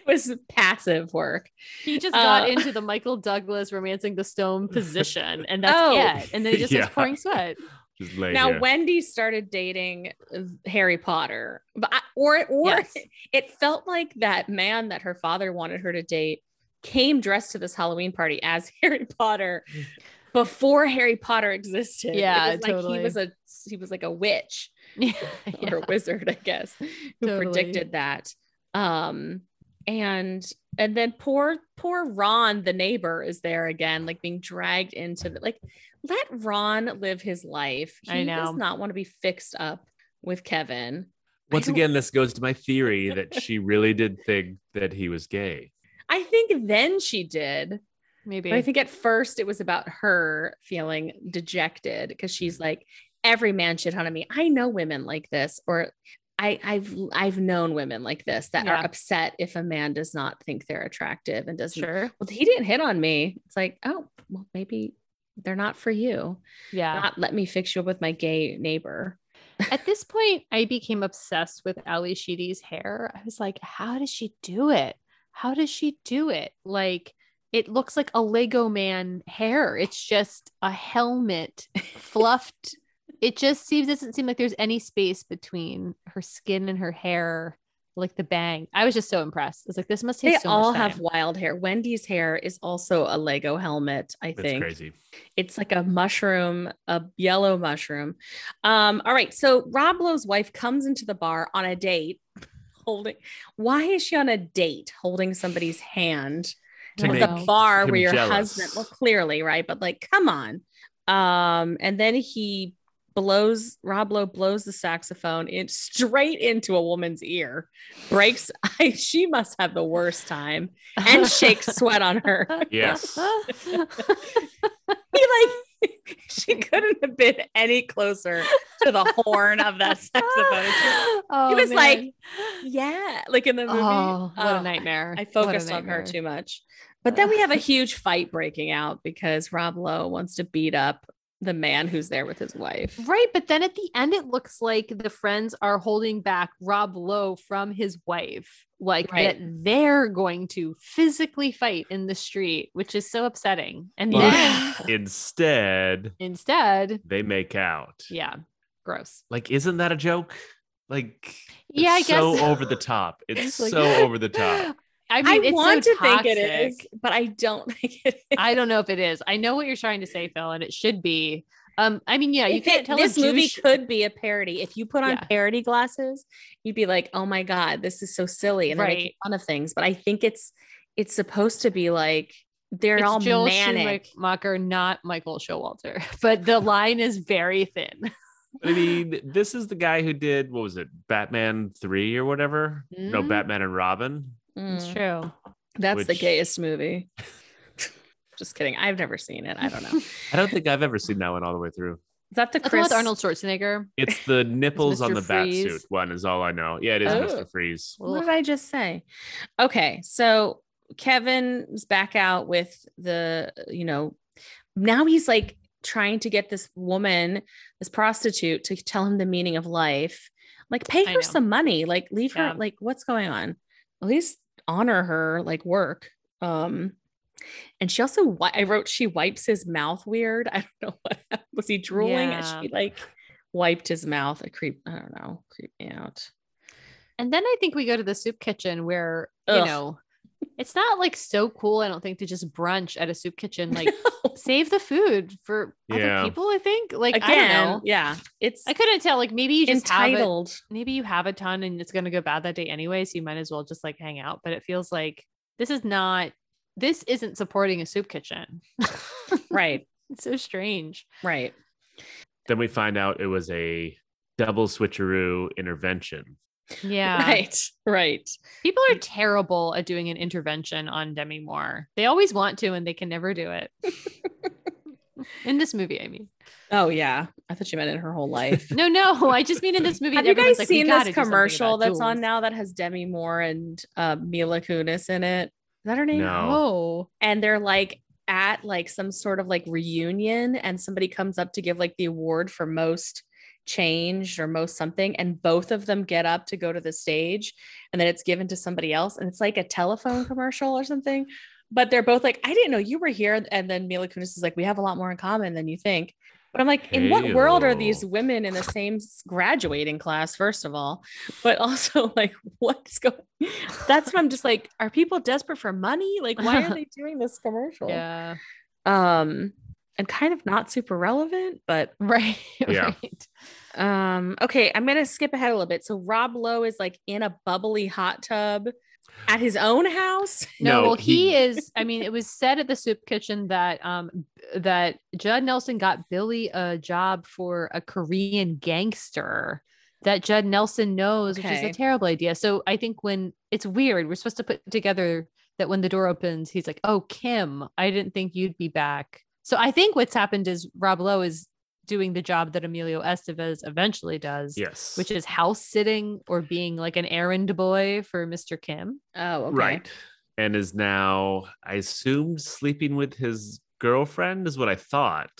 was passive work. He just got Uh, into the Michael Douglas romancing the stone [laughs] position, and that's Oh. it. And then he just Yeah. starts pouring sweat. Just Now, here. Wendy started dating Harry Potter, but I, or or Yes. it felt like that man that her father wanted her to date came dressed to this Halloween party as Harry Potter before Harry Potter existed. It Yeah, was like totally. he was a he was like a witch [laughs] Yeah. [laughs] or a wizard, I guess, who Totally. predicted that. Um, and and then poor poor Ron, the neighbor, is there again, like being dragged into the like. Let Ron live his life. He I does not want to be fixed up with Kevin. Once again, this goes to my theory that she really did think that he was gay. [laughs] I think then she did. Maybe. But I think at first it was about her feeling dejected because she's mm-hmm. like, every man should hunt on me. I know women like this, or I, I've I've known women like this that Yeah. are upset if a man does not think they're attractive and doesn't. sure. Well, he didn't hit on me. It's like, oh, well, maybe they're not for you. Yeah. Not let me fix you up with my gay neighbor. At this point, I became obsessed with Ally Sheedy's hair. I was like, how does she do it? How does she do it? Like, it looks like a Lego man hair. It's just a helmet [laughs] fluffed. it just seems doesn't seem like there's any space between her skin and her hair, like the bang. I was just so impressed. I was like, this must take They so all much time. have wild hair. Wendy's hair is also a Lego helmet, I That's think. crazy. It's like a mushroom, a yellow mushroom. Um, all right. So Rob Lowe's wife comes into the bar on a date, [laughs] holding. Why is she on a date holding somebody's hand To make the bar where your jealous. husband? Well, clearly, right? But like, come on. Um, and then he blows Rob Lowe blows the saxophone in straight into a woman's ear, breaks. [laughs] I, she must have the worst time and shakes [laughs] sweat on her. Yes. [laughs] he like she couldn't have been any closer to the horn of that saxophone. Oh, He was like, yeah, like in the movie. oh, what Oh, a nightmare. I a focused on her too much. But then we have a [laughs] huge fight breaking out because Rob Lowe wants to beat up the man who's there with his wife. Right, but then at the end, it looks like the friends are holding back Rob Lowe from his wife, like Right. that they're going to physically fight in the street, which is so upsetting. And But then [laughs] instead, instead, they make out. yeah, gross. Like, isn't that a joke? Like, Yeah, I it's so guess over the top. [laughs] It's Like- so over the top. I mean, I it's want so to think it is, but I don't [laughs] think it is. I don't know if it is. I know what you're trying to say, Phil, and it should be. Um, I mean, yeah, you If can't it- tell this movie Jewish- could be a parody. If you put on Yeah. parody glasses, you'd be like, "Oh my god, this is so silly," and they're making Right. fun of things. But I think it's it's supposed to be like they're it's all Joel manic. Schumacher, not Michael Showalter, [laughs] but the line is very thin. [laughs] I mean, this is the guy who did what was it, Batman three or whatever? No, Mm. Batman and Robin. It's Mm, true. That's the gayest movie. [laughs] Just kidding. I've never seen it. I don't know. [laughs] I don't think I've ever seen that one all the way through. Is that the That's one Chris with Arnold Schwarzenegger. It's the [laughs] nipples on the bat Freeze. suit one is all I know. Yeah, it is Oh. Mr. Freeze. What did I just say? Okay, so Kevin's back out with the, you know, now he's like trying to get this woman, this prostitute, to tell him the meaning of life. Like, pay her some money. Like, leave her. Like, what's going on? At least honor her. Like, work. Um, and she also, I wrote, she wipes his mouth weird. [laughs] I don't know what happened. was he drooling, and she like wiped his mouth. It creep. I don't know. Creep me out. And then I think we go to the soup kitchen where, you know, it's not like so cool, I don't think, to just brunch at a soup kitchen. Like, [laughs] save the food for Yeah. other people, I think. Like, I don't Again, know. yeah, it's I couldn't tell. Like, maybe you just have it. entitled. Maybe you have a ton and it's going to go bad that day anyway. So you might as well just like hang out. But it feels like this is not, this isn't supporting a soup kitchen. [laughs] Right, it's so strange. right. Then we find out it was a double switcheroo intervention. [laughs] Yeah. Right, right. People are terrible at doing an intervention on Demi Moore. They always want to and they can never do it. [laughs] in this movie, I mean. Oh yeah, I thought you meant in her whole life. [laughs] No, no, I just mean in this movie. Have you guys like, seen gotta this commercial about that's on now that has Demi Moore and uh, Mila Kunis in it? Is that her name? No. Oh, And they're like at like some sort of like reunion, and somebody comes up to give like the award for most changed or most something, and both of them get up to go to the stage, and then it's given to somebody else, and it's like a telephone commercial or something. But they're both like, I didn't know you were here. And then Mila Kunis is like, we have a lot more in common than you think. But I'm like, in what world are these women in the same graduating class, first of all? But also, [laughs] like, what's going That's what I'm just like, are people desperate for money? Like, why are [laughs] they doing this commercial? yeah. Um, and kind of not super relevant, but [laughs] Right. [laughs] Yeah. right. um, okay, I'm gonna skip ahead a little bit. So Rob Lowe is like in a bubbly hot tub at his own house. [laughs] No, No, well, he, he- is. I mean, it was said at the soup kitchen that um that Judd Nelson got Billy a job for a Korean gangster that Judd Nelson knows, which is a terrible idea. So I think when it's weird, we're supposed to put together that when the door opens, he's like, "Oh, Kim, I didn't think you'd be back." So I think what's happened is Rob Lowe is doing the job that Emilio Estevez eventually does, Yes. which is house sitting or being like an errand boy for Mr. Kim. Oh, okay. right. And is now, I assumed, sleeping with his girlfriend, is what I thought.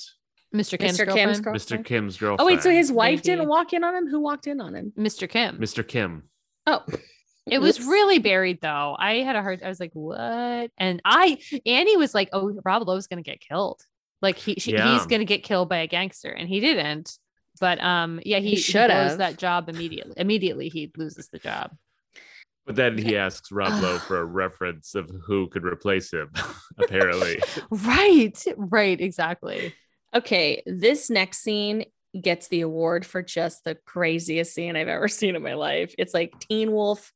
Mr. Kim's Mr. girlfriend. Kim's Mr. Kim's girlfriend. Oh wait, so his wife Maybe. didn't walk in on him. Who walked in on him? Mr. Kim. Mr. Kim. Oh, It was really buried though. I had a hard I was like, what? And I Annie was like, oh, Rob Lowe's gonna get killed. Like he she, Yeah. he's gonna get killed by a gangster, and he didn't. But um, yeah, he, He he should blows have. that job immediately. Immediately, he loses the job. But then he asks Rob Lowe [sighs] for a reference of who could replace him, [laughs] apparently. [laughs] Right, right, exactly. okay. This next scene gets the award for just the craziest scene I've ever seen in my life. It's like Teen Wolf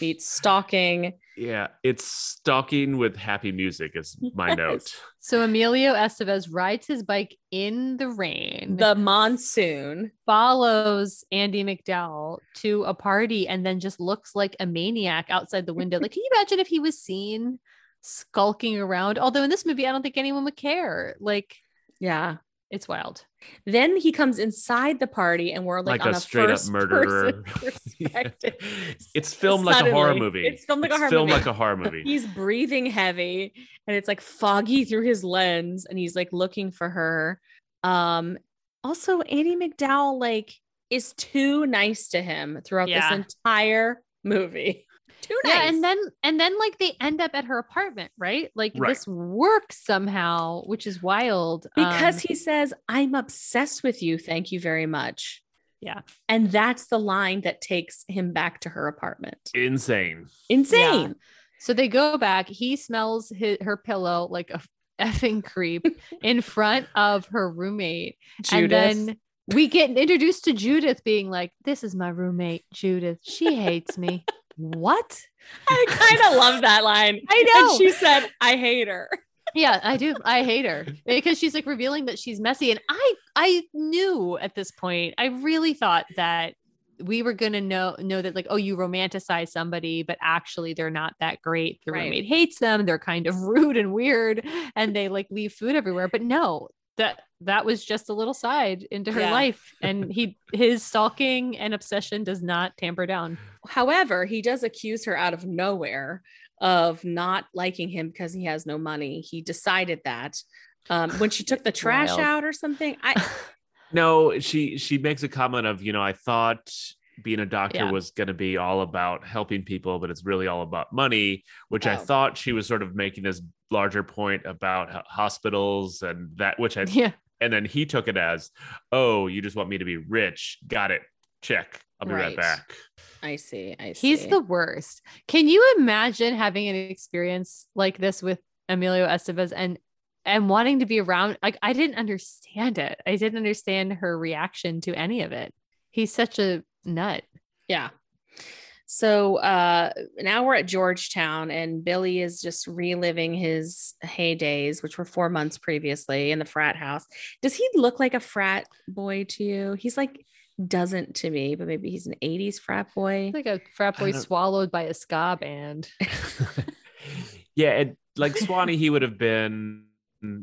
meets stalking. yeah, it's stalking with happy music, is my note. So Emilio Estevez rides his bike in the rain. The monsoon. follows Andie MacDowell to a party and then just looks like a maniac outside the window. Like, can you imagine if he was seen skulking around? Although in this movie, I don't think anyone would care. Like, Yeah. It's wild. Then he comes inside the party and we're like, Like, on a a, straight up murderer. [laughs] perspective. [laughs] it's filmed like a horror movie. It's filmed like a horror filmed movie. like a horror movie. [laughs] he's breathing heavy and it's like foggy through his lens and he's like looking for her um also Andie MacDowell like is too nice to him throughout Yeah. this entire movie too nice Yeah, and then and then like they end up at her apartment, right? Like Right. this works somehow, which is wild. because Um, he says i'm obsessed with you thank you very much Yeah. and that's the line that takes him back to her apartment Insane. insane So they go back. He smells his, her pillow like a effing creep [laughs] in front of her roommate. Judith. And then we get introduced to Judith being like, This is my roommate, Judith. She hates me. [laughs] what? [laughs] I kind of love that line. I know. And she said, I hate her. Yeah, I do. I hate her because she's like revealing that she's messy. And I I knew at this point, I really thought that we were gonna know know that like, oh, you romanticize somebody, but actually they're not that great. The Right. roommate hates them, they're kind of [laughs] rude and weird, and they like leave food everywhere. But no, that that was just a little side into her Yeah. life. And he his stalking and obsession does not tamper down. However, he does accuse her out of nowhere of not liking him because he has no money. He decided that um, when she [sighs] took the trash Wild. out or something. I [laughs] No, she she makes a comment of, you know, I thought being a doctor Yeah. was going to be all about helping people, but it's really all about money, which I Oh. thought she was sort of making this larger point about hospitals and that, which I, [laughs] Yeah. and then he took it as, oh, you just want me to be rich. Got it. Check. I'll be right, Right. back. I see. I see. He's the worst. Can you imagine having an experience like this with Emilio Estevez and and wanting to be around? Like I didn't understand it. I didn't understand her reaction to any of it. He's such a nut. Yeah. So uh now we're at Georgetown and Billy is just reliving his heydays, which were four months previously in the frat house. Does he look like a frat boy to you? He's like doesn't to me, but maybe he's an 80s frat boy. Like a frat boy swallowed by a ska band. [laughs] [laughs] yeah. And like Swanee, he would have been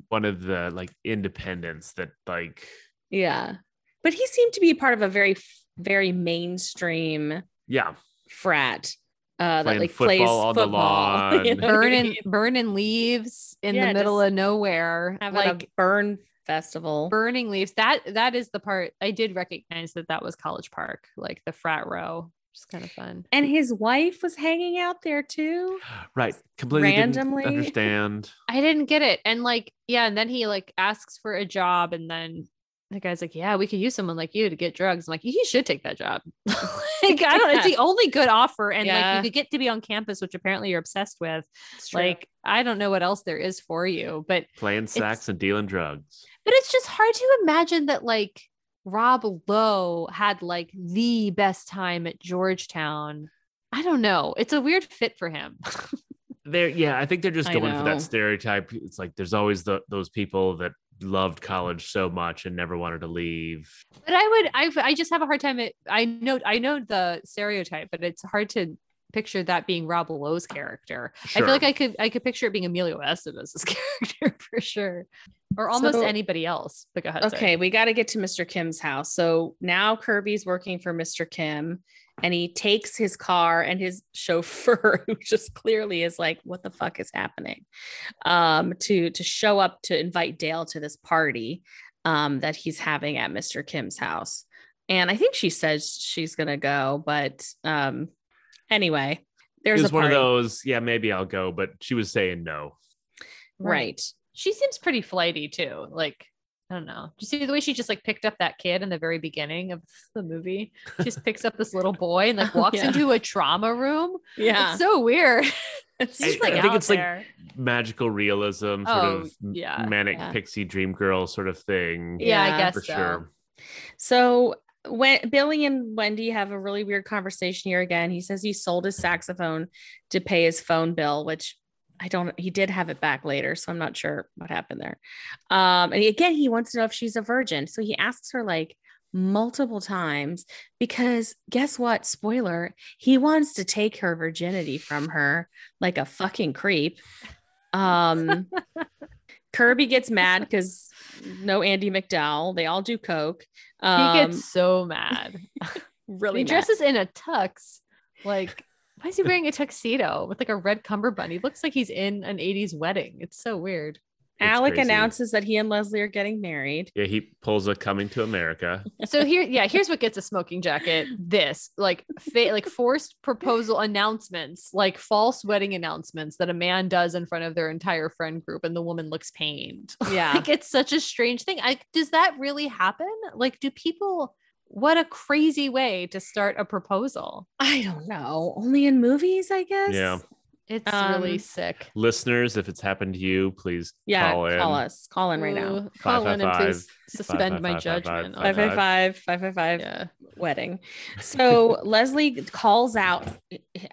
one of the like independents that like, Yeah. But he seemed to be part of a very very mainstream yeah, frat uh that like football plays on the football. lawn. [laughs] you know burning mean? burning leaves in Yeah, the middle of nowhere. Having like a burn festival. burning leaves. That that is the part I did recognize that that was College Park, like the frat row. Just kind of fun. and his wife was hanging out there too. [gasps] right. Completely Randomly. didn't understand. I didn't get it. And like, yeah, and then he like asks for a job, and then the guy's like, Yeah, we could use someone like you to get drugs. I'm like, he should take that job. [laughs] [laughs] like, I don't it's the only good offer. And like you could get to be on campus, which apparently you're obsessed with. Like, I don't know what else there is for you, but Playing sax and dealing drugs. but it's just hard to imagine that like Rob Lowe had like the best time at Georgetown. I don't know. It's a weird fit for him. [laughs] They're yeah, I think they're just going for that stereotype. It's like there's always the, those people that loved college so much and never wanted to leave. But I would, I, I just have a hard time. It, I know, I know the stereotype, but it's hard to picture that being Rob Lowe's character. I feel like I could, I could picture it being Emilio Estevez's [laughs] character for sure, or almost So- anybody else. But go ahead. sorry. Okay, we got to get to Mr. Kim's house. So now Kirby's working for Mr. Kim and he takes his car and his chauffeur, [laughs] who just clearly is like, what the fuck is happening? Um, to to show up to invite Dale to this party um that he's having at Mr. Kim's house. And I think she says she's gonna go, but um anyway, It there's was a one of those, yeah, maybe I'll go, but she was saying no. right. She seems pretty flighty too. Like, I don't know. Do you see the way she just like picked up that kid in the very beginning of [laughs] the movie? She just picks up this little boy and like [laughs] Oh, walks yeah. into a trauma room. Yeah. It's so weird. [laughs] It's She's I- like I think out it's like. Magical realism, sort Oh, of yeah, manic yeah. pixie dream girl sort of thing. yeah, Yeah, I guess for so. sure. So when Billy and Wendy have a really weird conversation here again, he says he sold his saxophone to pay his phone bill, which I don't he did have it back later, so I'm not sure what happened there. Um, and again, he wants to know if she's a virgin. So he asks her like multiple times because guess what? Spoiler, he wants to take her virginity from her like a fucking creep. Um [laughs] Kirby gets mad because no Andie MacDowell. They all do coke. He Um, gets so mad. [laughs] really he mad. dresses in a tux. Like, why is he wearing a tuxedo with like a red cummerbund? He looks like he's in an 80s wedding. It's so weird. It's Alec crazy. announces that he and Leslie are getting married. Yeah, he pulls a coming to America. So here, yeah, here's what gets a smoking jacket. This like fa- like forced proposal announcements, like false wedding announcements that a man does in front of their entire friend group, and the woman looks pained. [laughs] Yeah. like it's such a strange thing. Like, does that really happen? Like, do people? What a crazy way to start a proposal. I don't know. Only in movies, I guess. Yeah. It's Um, really sick. Listeners, if it's happened to you, please Yeah, call in. call us. Call in right now. Ooh, Call in and 555, please suspend my 555, judgment. on Five five, five that. five five five five Yeah. wedding. So [laughs] Leslie calls out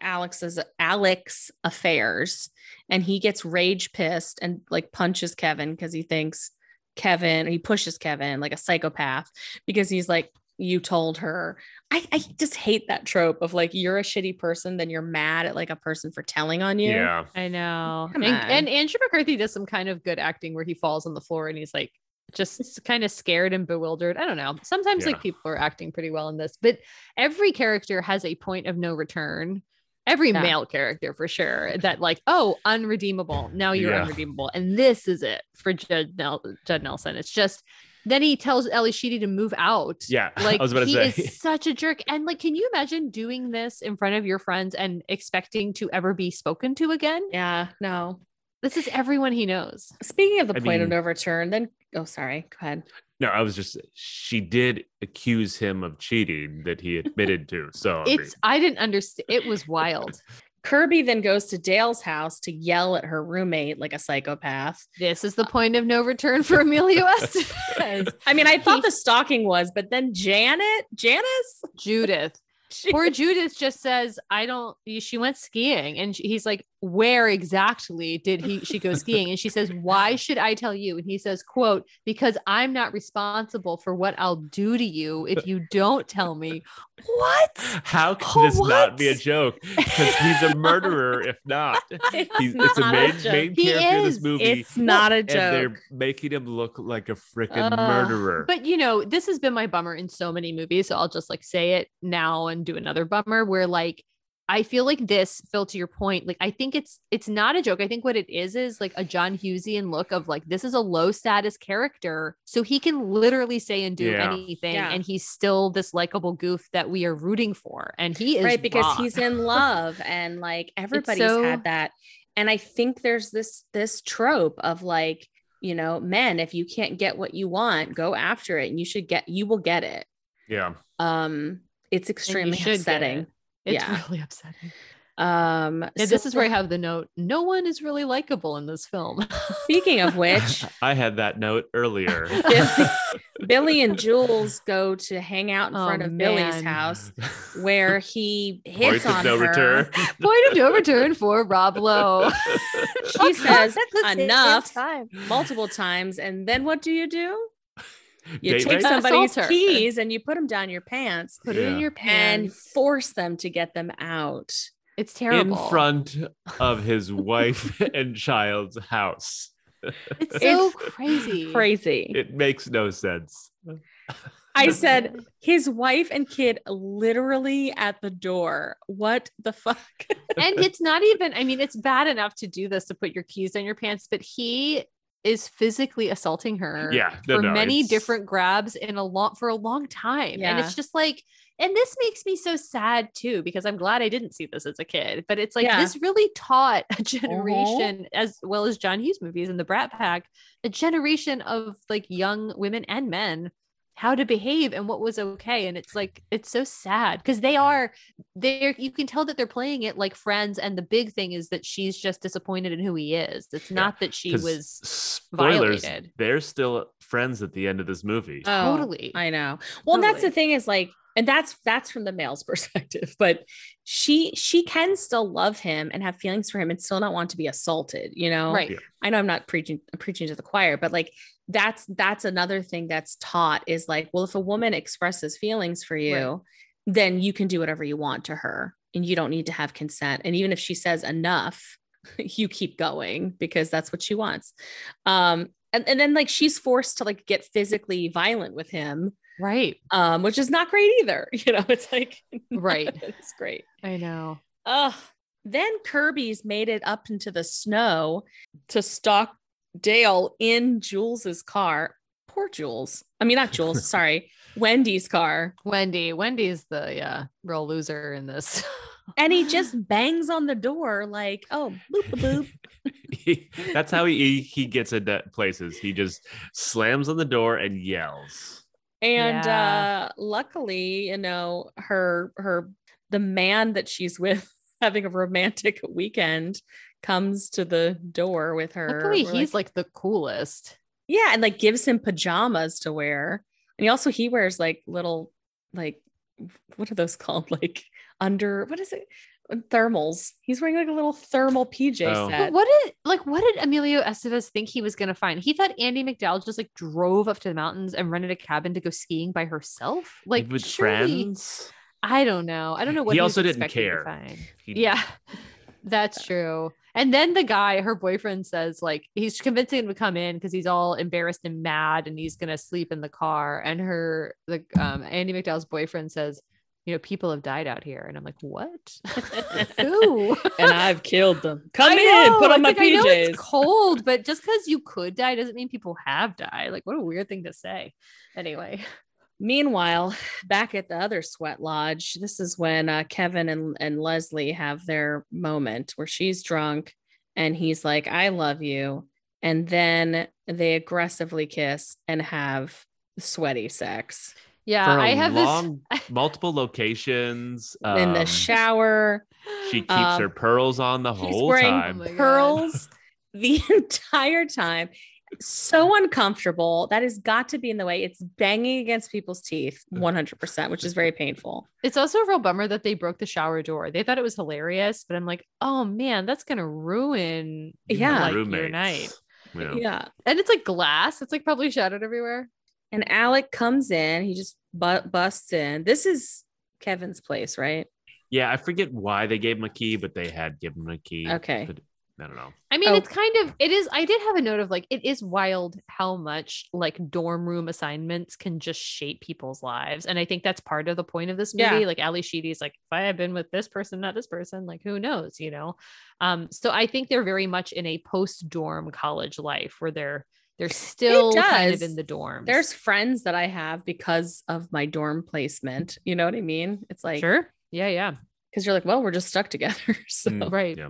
Alec's Alex affairs and he gets rage pissed and like punches Kevin because he thinks Kevin, he pushes Kevin like a psychopath because he's like, you told her. I, I just hate that trope of like you're a shitty person, then you're mad at like a person for telling on you. Yeah. I know. Come and, and Andrew McCarthy does some kind of good acting where he falls on the floor and he's like just kind of scared and bewildered. I don't know. Sometimes Yeah. like people are acting pretty well in this, but every character has a point of no return. Every Yeah. male character for sure that like, oh, unredeemable. Now you're Yeah. unredeemable. And this is it for Judd, Nel- Judd Nelson. It's just then he tells Ally Sheedy to move out. Yeah. [laughs] Like I was about to he say. is such a jerk. And like, can you imagine doing this in front of your friends and expecting to ever be spoken to again? Yeah, no. This is everyone he knows. Speaking of the I point of mean- no return, then oh sorry, go ahead. No, I was just she did accuse him of cheating that he admitted to. So I mean, It's I didn't understand. It was wild. [laughs] Kirby then goes to Dale's house to yell at her roommate like a psychopath. This is the uh, point of no return for Emilio [laughs] Estevez. I mean, I thought the stalking was, but then Janet, Janice, Judith. [laughs] she- Poor Judith just says, I don't, she went skiing. And he's like, where exactly did he, she go skiing? And she says, why should I tell you? And he says, quote, because I'm not responsible for what I'll do to you if you don't tell me. What? how can oh, this not be a joke? Because he's a murderer, if not. [laughs] it's, He's, it's a main, joke. main character in this movie. It's not a and they're making him look like a freaking Ugh. murderer. But you know, this has been my bummer in so many movies. So I'll just like say it now and do another bummer where like I feel like this, Phil, to your point, like I think it's it's not a joke. I think what it is is like a John Hughesian look of like this is a low status character, so he can literally say and do Yeah. anything, Yeah. and he's still this likable goof that we are rooting for, and he is right because raw. he's in [laughs] love and like everybody's so- had that and i think there's this this trope of like you know men if you can't get what you want go after it and you should get you will get it yeah. um it's extremely should upsetting it. It's Yeah. really [laughs] upsetting. um And so this is where I have the note: no one is really likable in this film. speaking of [laughs] which [laughs] I had that note earlier. Billy, Billy and Jules go to hang out in Oh, front of Billy's house where he hits of on no her. return. Point of no return for Rob Lowe. She says At the same enough time. multiple times, and then what do you do? You Date take rape? somebody's Assault keys and you put them down your pants Put it in Yeah. your and pants. force them to get them out. It's terrible in terrible. front of his [laughs] wife and child's house. It's [laughs] so It's crazy. Crazy. It makes no sense. I [laughs] said his wife and kid literally at the door. What the fuck? and it's not even, I mean, it's bad enough to do this to put your keys in your pants, but he is physically assaulting her Yeah, no, for no, many it's- different grabs in a long for a long time. And it's just like, and this makes me so sad too, because I'm glad I didn't see this as a kid. But it's like Yeah. this really taught a uh-huh. generation, as well as John Hughes movies and the Brat Pack, a generation of like young women and men how to behave and what was okay and it's like it's so sad because they are they're you can tell that they're playing it like friends and the big thing is that she's just disappointed in who he is it's not that she was spoilers. violated. They're still friends at the end of this movie. Oh, totally I know. Well, and that's the thing is like, and that's that's from the male's [laughs] perspective, but she she can still love him and have feelings for him and still not want to be assaulted, you know? right Yeah. I know I'm not preaching preaching to the choir, but like that's that's another thing that's taught is like, well, if a woman expresses feelings for you, Right. then you can do whatever you want to her and you don't need to have consent. And even if she says enough, [laughs] you keep going because that's what she wants. Um and, and then like she's forced to like get physically violent with him, right um, which is not great either. [laughs] You know, it's like [laughs] Right. it's great. i know Ugh. Then Kirby's made it up into the snow to stalk Dale in Jules's car. Poor Jules. I mean, not Jules, [laughs] sorry, Wendy's car. wendy wendy's the yeah real loser in this [laughs] And he just bangs on the door like, oh, boop, boop, boop. He- [laughs] that's how he he gets into places. He just slams on the door and yells. And Yeah. uh luckily, you know, her her the man that she's with having a romantic weekend comes to the door with her. Look the way We're he's like, the coolest. yeah, and like gives him pajamas to wear. And he also he wears like little like what are those [laughs] called? Like under what is it? Thermals. He's wearing like a little thermal PJ Oh. set. But what did like what did Emilio Estevez think he was gonna find? He thought Andie MacDowell just like drove up to the mountains and rented a cabin to go skiing by herself. Like with surely- friends. I don't know. I don't know what He was also didn't care. find. He- Yeah, that's true. And then the guy, her boyfriend, says like he's convincing him to come in because he's all embarrassed and mad, and he's gonna sleep in the car. And her, the um, Andie MacDowell's boyfriend says, "You know, people have died out here," and I'm like, "What? [laughs] Who?" [laughs] and I've killed them. [laughs] Come in, put on my like, PJs. it's cold, but just because you could die doesn't mean people have died. Like, what a weird thing to say. Anyway, Meanwhile, [sighs] back at the other sweat lodge, this is when uh, Kevin and, and Leslie have their moment where she's drunk and he's like, I love you. And then they aggressively kiss and have sweaty sex yeah, For a I have long, this. [laughs] multiple locations. in the um, shower, She keeps um, her pearls on the he's whole wearing time. Oh my God. pearls [laughs] the entire time. So uncomfortable. That has got to be in the way. It's banging against people's teeth 100%, which is very painful. It's also a real bummer that they broke the shower door. They thought it was hilarious, but I'm like, oh man, that's gonna ruin Yeah. like, your night. Yeah. yeah. And it's like glass. It's like probably shattered everywhere. And Alec comes in. He just bu- busts in. This is Kevin's place, right? Yeah, I forget why they gave him a key, but they had given him a key. Okay. But I don't know. I mean, Oh. it's kind of it is. I did have a note of like it is wild how much like dorm room assignments can just shape people's lives, and I think that's part of the point of this movie. Yeah. Like Ally Sheedy's like, if I had been with this person, not this person, like who knows, you know? Um, so I think they're very much in a post dorm college life where they're they're still kind of in the dorm. There's friends that I have because of my dorm placement. You know what I mean? It's like, sure, yeah, yeah, because you're like, well, we're just stuck together. [laughs] so, Mm, right. Yeah.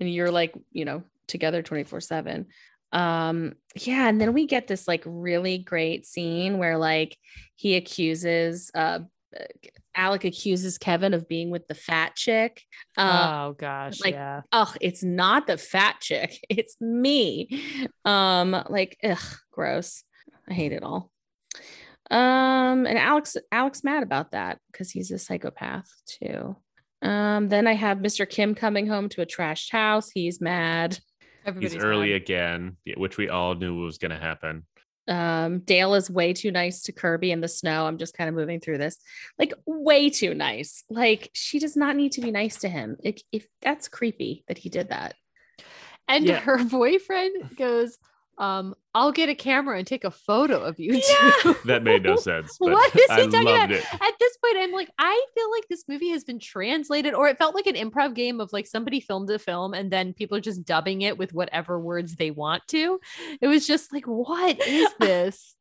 and you're like, you know, together 24 7. Um, yeah. And then we get this like really great scene where like he accuses, uh, Alec accuses Kevin of being with the fat chick. Uh, oh gosh, like, yeah. oh, it's not the fat chick, [laughs] it's me. Um, like, ugh, gross. I hate it all. Um, and Alex, Alex mad about that because he's a psychopath too. Um, then I have Mr. Kim coming home to a trashed house. He's mad. Everybody's He's early mad. again, which we all knew was going to happen. Um, Dale is way too nice to Kirby in the snow. I'm just kind of moving through this, like way too nice. Like she does not need to be nice to him. If, if that's creepy that he did that. And Yeah. her [laughs] boyfriend goes, um, I'll get a camera and take a photo of you Yeah. too. [laughs] That made no sense. What is he I talking about? it. At this point, I'm like, I feel like this movie has been translated, or it felt like an improv game of like somebody filmed a film and then people are just dubbing it with whatever words they want to. It was just like, what is [laughs] this?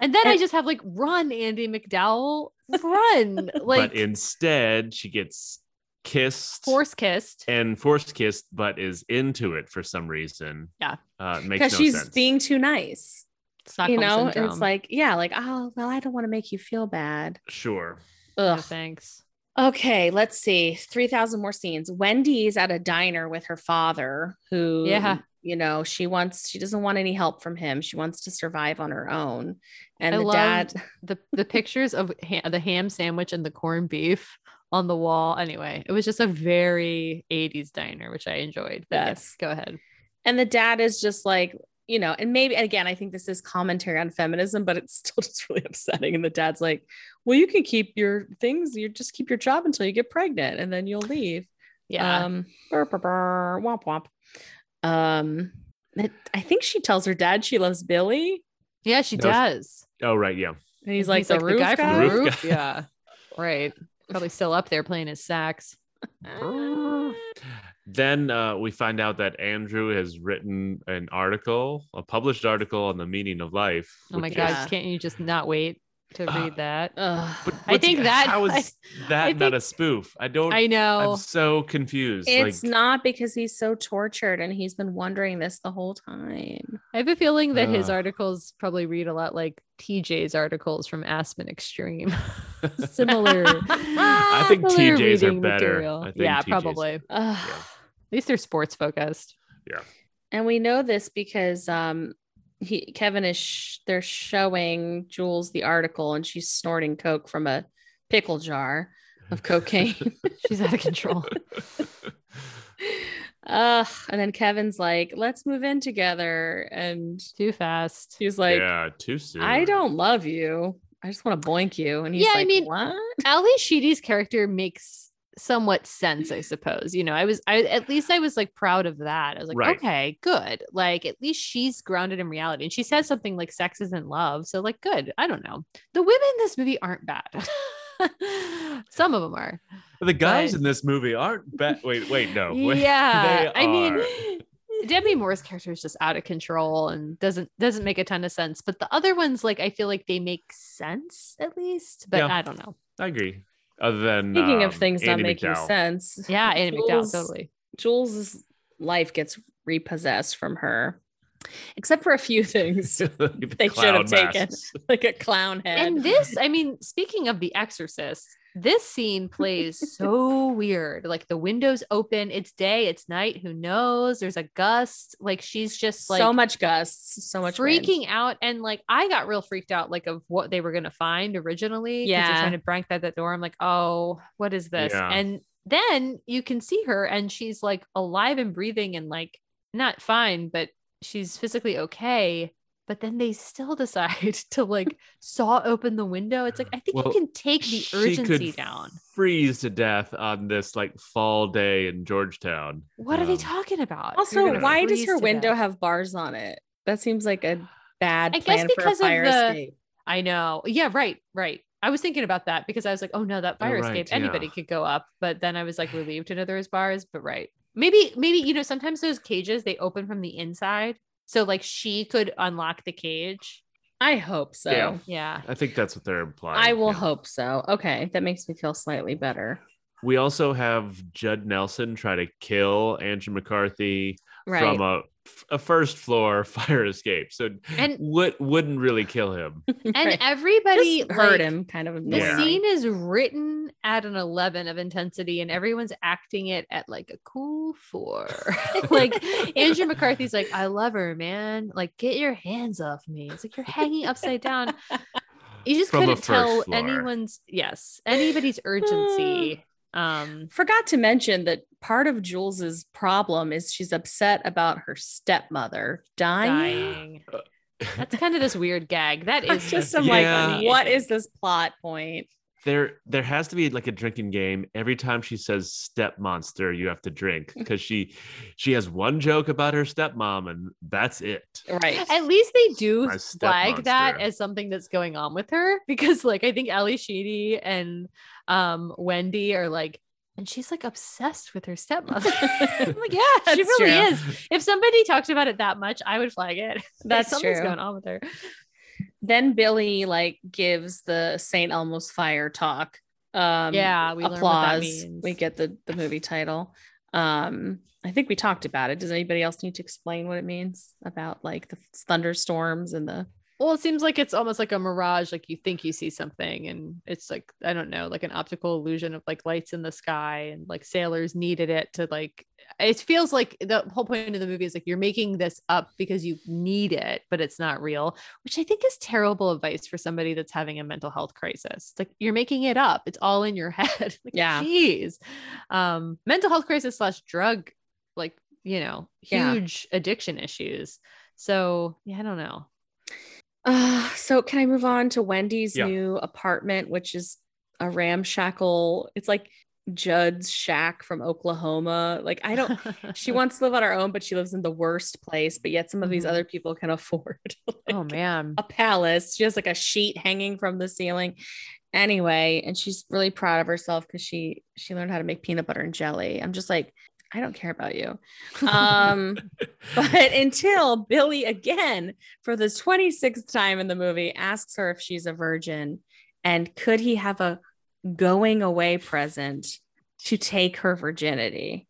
And then I just have like, run, Andie MacDowell, run. Like but instead, she gets kissed force kissed. and force kissed, but is into it for some reason. Yeah. Uh, it makes Because no she's sense. being too nice. Stockholm you know, syndrome. it's like, yeah, like, oh, well, I don't want to make you feel bad. sure. no thanks. Okay, let's see. 3,000 more scenes. Wendy's at a diner with her father, who, Yeah. you know, she wants, she doesn't want any help from him. She wants to survive on her own. And I the dad, the the pictures of ha- the ham sandwich and the corned beef on the wall. Anyway, it was just a very 80s diner, which I enjoyed. But yes, Yes. go ahead. and the dad is just like, you know, and maybe again, I think this is commentary on feminism, but it's [laughs] still just really upsetting. And the dad's like, well, you can keep your things, you just keep your job until you get pregnant and then you'll leave. Yeah. Um, burr, burr, burr, womp womp. Um, it- I think she tells her dad she loves Billy, yeah, she That was- does. Oh, right. Yeah. and he's like the roof guy from the Roof roof. guy. Yeah. Right. Probably still up there playing his sax. [laughs] Then uh, we find out that Andrew has written an article, a published article on the meaning of life. Oh my which God. is- Can't you just not wait? To Uh, read that. Ugh. But I think that- how I- is that I not think- a spoof? I don't. I know. I'm so confused. It's like, not because he's so tortured and he's been wondering this the whole time. I have a feeling that his articles probably read a lot like TJ's articles from Aspen Extreme. [laughs] Similar. I think similar TJ's are better. I think yeah, TJ's probably. Ugh. Yeah. At least they're sports focused. Yeah. And we know this because um he Kevin is sh- they're showing Jules the article and she's snorting coke from a pickle jar of cocaine. [laughs] She's out of control. [laughs] Ugh. And then Kevin's like, let's move in together. And Too fast. He's like, yeah, too soon. I don't love you. I just want to boink you. And he's Yeah, I mean- what? Ally Sheedy's character makes somewhat sense, I suppose. You know, I was I at least I was like proud of that. I was like, Right. okay, good. Like at least she's grounded in reality. And she said something like sex isn't love. So like good. I don't know. The women in this movie aren't bad. [laughs] Some of them are. The guys but- in this movie aren't bad. Wait, wait, no. [laughs] Yeah. I mean [laughs] Demi Moore's character is just out of control and doesn't doesn't make a ton of sense. But the other ones, like I feel like they make sense at least. But Yeah. I don't know. I agree. Other than Speaking um, of things not making MacDowell. sense. Yeah, Andie MacDowell, totally. Jules's life gets repossessed from her, except for a few things, [laughs] The They should have clown taken. like a clown head. And this, I mean, speaking of The Exorcist, this scene plays so weird. Like the windows open, it's day, it's night, who knows? There's a gust. Like she's just like so much gusts, so much wind. freaking out. And like I got real freaked out, like of what they were gonna find originally. 'cause they're Yeah. trying to break that, that door. I'm like, oh, what is this? Yeah. And then you can see her and she's like alive and breathing and like not fine, but she's physically okay. But then they still [laughs] decide to like saw open the window. It's like I think Well, you can take the She urgency could down. Freeze to death on this like fall day in Georgetown. What are they Um, talking about? Also, why does her window death. have bars on it? That seems like a bad I guess plan for a because of the- escape. I know. Yeah, right, right. I was thinking about that because I was like, oh no, that fire right, escape, yeah. anybody could go up. But then I was like relieved to know there was bars. But right. Maybe, maybe, you know, sometimes those cages they open from the inside. So like she could unlock the cage. I hope so. Yeah. Yeah. I think that's what they're implying. I will yeah. hope so. Okay, that makes me feel slightly better. We also have Judd Nelson try to kill Andrew McCarthy Right. from a a first floor [laughs] fire escape. So And would wouldn't really kill him. [laughs] and Right. everybody Just hurt like, him kind of. The Yeah. scene is written at an 11 of intensity and everyone's acting it at like a cool four. [laughs] like Andrew McCarthy's like, I love her, man. Like, get your hands off me. It's like you're hanging upside down. You just From couldn't tell floor. anyone's yes, anybody's urgency. [sighs] Um Forgot to mention that part of Jules's problem is she's upset about her stepmother dying. dying. [gasps] That's kind of this weird gag. That It's just I'm Yeah. like, what is this plot point? There there has to be like a drinking game. Every time she says step monster, you have to drink because she she has one joke about her stepmom and that's it. Right. At least they do My flag that as something that's going on with her because, like, I think Ally Sheedy and um, Wendy are like, and she's like obsessed with her stepmother. [laughs] I'm like, yeah, she really true. is. If somebody talked about it that much, I would flag it. [laughs] Like, That's something's true. going on with her. Then Billy like gives the St. Elmo's fire talk. Um Yeah, we learn what that applause. means. We get the the movie title. Um I think we talked about it. Does anybody else need to explain what it means about like the thunderstorms and the Well, it seems like it's almost like a mirage. Like you think you see something, and it's like I don't know, like an optical illusion of like lights in the sky, and like sailors needed it to like. It feels like the whole point of the movie is like you're making this up because you need it, but it's not real, which I think is terrible advice for somebody that's having a mental health crisis. It's like you're making it up; it's all in your [laughs] head. like, Yeah. geez, um, mental health crisis slash drug, like you know, Yeah. huge addiction issues. So yeah, I don't know. Uh, so can I move on to Wendy's Yeah. new apartment, which is a ramshackle? It's like Jud's shack from Oklahoma. Like I don't she [laughs] wants to live on her own, but she lives in the worst place, but yet some of these Mhm. other people can afford [laughs] like, oh man. a palace. She has like a sheet hanging from the ceiling. Anyway, and she's really proud of herself because she she learned how to make peanut butter and jelly. I'm just like, I don't care about you. Um, [laughs] but until Billy again, for the 26th time in the movie, asks her if she's a virgin and could he have a going away present to take her virginity.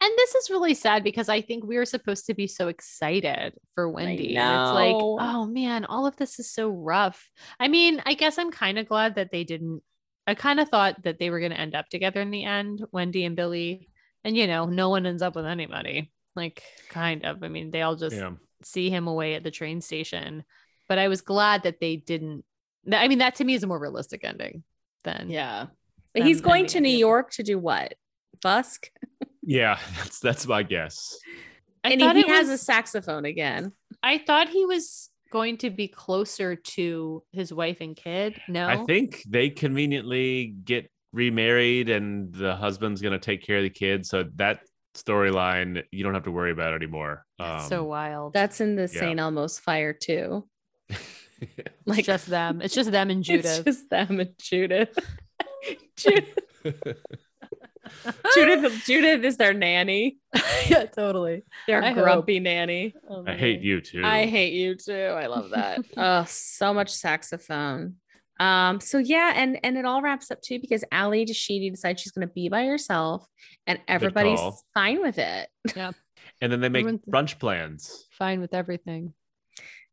And this is really sad because I think we are supposed to be so excited for Wendy. It's like, oh man, all of this is so rough. I mean, I guess I'm kind of glad that they didn't. I kind of thought that they were going to end up together in the end, Wendy and Billy. And, you know, no one ends up with anybody. Like, kind of. I mean, they all just Yeah. see him away at the train station. But I was glad that they didn't. I mean, that to me is a more realistic ending than. Yeah. But he's going to New. York to do what? Busk? [laughs] Yeah, that's that's my guess. I and thought he it has a saxophone again. I thought he was going to be closer to his wife and kid. No, I think they conveniently get remarried and the husband's going to take care of the kids. So that storyline, you don't have to worry about anymore. Um, so wild. That's in the Yeah. St. Elmo's fire too. [laughs] it's [laughs] Like just them. It's just them and it's Judith. just them and Judith. [laughs] Judith, Judith, Judith is their nanny. [laughs] yeah, totally. Their I hope. grumpy nanny. I hate you too. I hate you too. I love that. oh, so much saxophone. Um, so yeah, and and it all wraps up too because Ally Sheedy decides she's gonna be by herself and everybody's fine with it. Yeah. and then they make Everyone's- brunch plans. Fine with everything.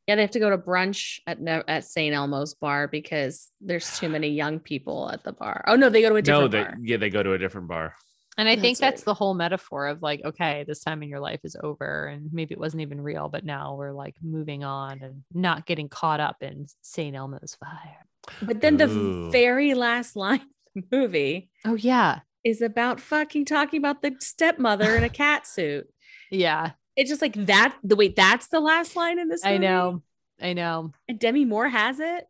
Yeah, they have to go to brunch at at St. Elmo's bar because there's too many young people at the bar. Oh no, they go to a No, different they bar. yeah, they go to a different bar. And I think That's that's right. the whole metaphor of like, okay, this time in your life is over, and maybe it wasn't even real, but now we're like moving on and not getting caught up in St. Elmo's fire. But then the very last line of the movie Oh yeah, is about fucking talking about the stepmother in a cat suit. [laughs] yeah. It's just like that. The wait, that's the last line in this. Movie? I know, I know. And Demi Moore has it.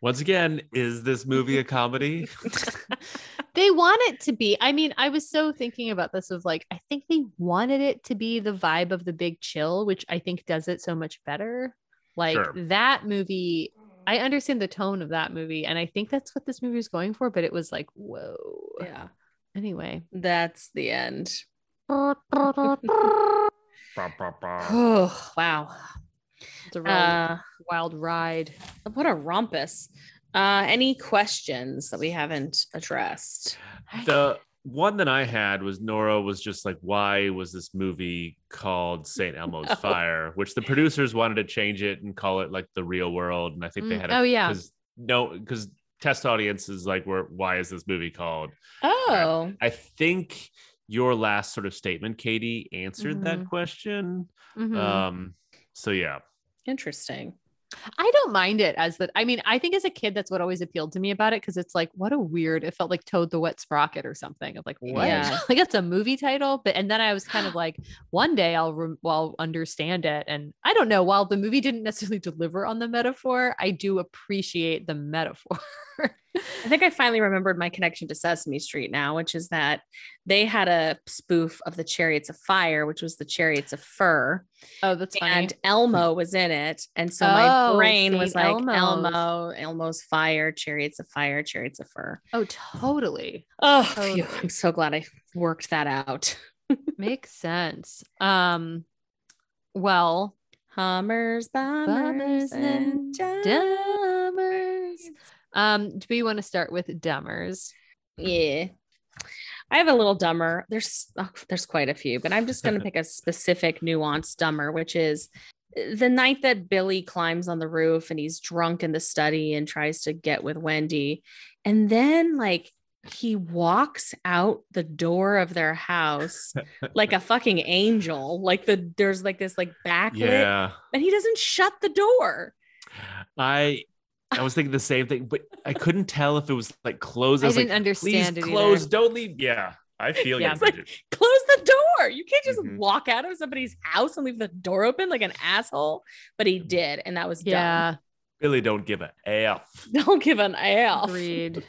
Once again, is this movie a comedy? [laughs] [laughs] they want it to be. I mean, I was so thinking about this of like, I think they wanted it to be the vibe of the big chill, which I think does it so much better. Like Sure. that movie, I understand the tone of that movie, and I think that's what this movie is going for, but it was like, whoa. Yeah, Anyway. that's the end. [laughs] Bah, bah, bah. Oh wow. It's a really Uh, wild ride. what a rompus. Uh, any questions that we haven't addressed? the one that I had was Nora was just like, why was this movie called St. [laughs] Elmo's Oh. Fire? Which the producers wanted to change it and call it like the real world. And I think they Mm, had oh, yeah. because no, because test audiences like were why is this movie called? Oh, I think your last sort of statement, Katie, answered that Mhm. question. Mhm. Um, so yeah. interesting. I don't mind it as that. I mean, I think as a kid, that's what always appealed to me about it because it's like, what a weird. It felt like Toad the Wet Sprocket or something. Of like, what? Yeah. [laughs] like that's a movie title. But and then I was kind of like, one day I'll re- I'll understand it. And I don't know. While the movie didn't necessarily deliver on the metaphor, I do appreciate the metaphor. [laughs] I think I finally remembered my connection to Sesame Street now, which is that they had a spoof of the Chariots of Fire, which was the Chariots of Fur, oh, that's funny. and Elmo was in it. And so Oh, my brain was like Elmo's. Elmo, Elmo's Fire, Chariots of Fire, Chariots of Fur. oh, totally Oh, phew, I'm so glad I worked that out. [laughs] makes sense. Um, well, Hummers, bombers, Bummers and and Dummers. Um, do we want to start with Dummers? Yeah. I have a little dumber. There's oh, there's quite a few, but I'm just going [laughs] to pick a specific nuanced dumber, which is uh, the night that Billy climbs on the roof and he's drunk in the study and tries to get with Wendy. And then like he walks out the door of their house [laughs] like a fucking angel. Like the there's like this like backlit Yeah. and he doesn't shut the door. I I was thinking the same thing, but I couldn't tell if it was like closed. I, I didn't like, understand Please it close. either. Don't leave. Yeah. I feel Yeah. you. It's like- close the door. You can't just Mhm. walk out of somebody's house and leave the door open like an asshole. But he did, and that was Yeah, Billy don't give a F. dumb. [laughs] Don't give an F. agreed.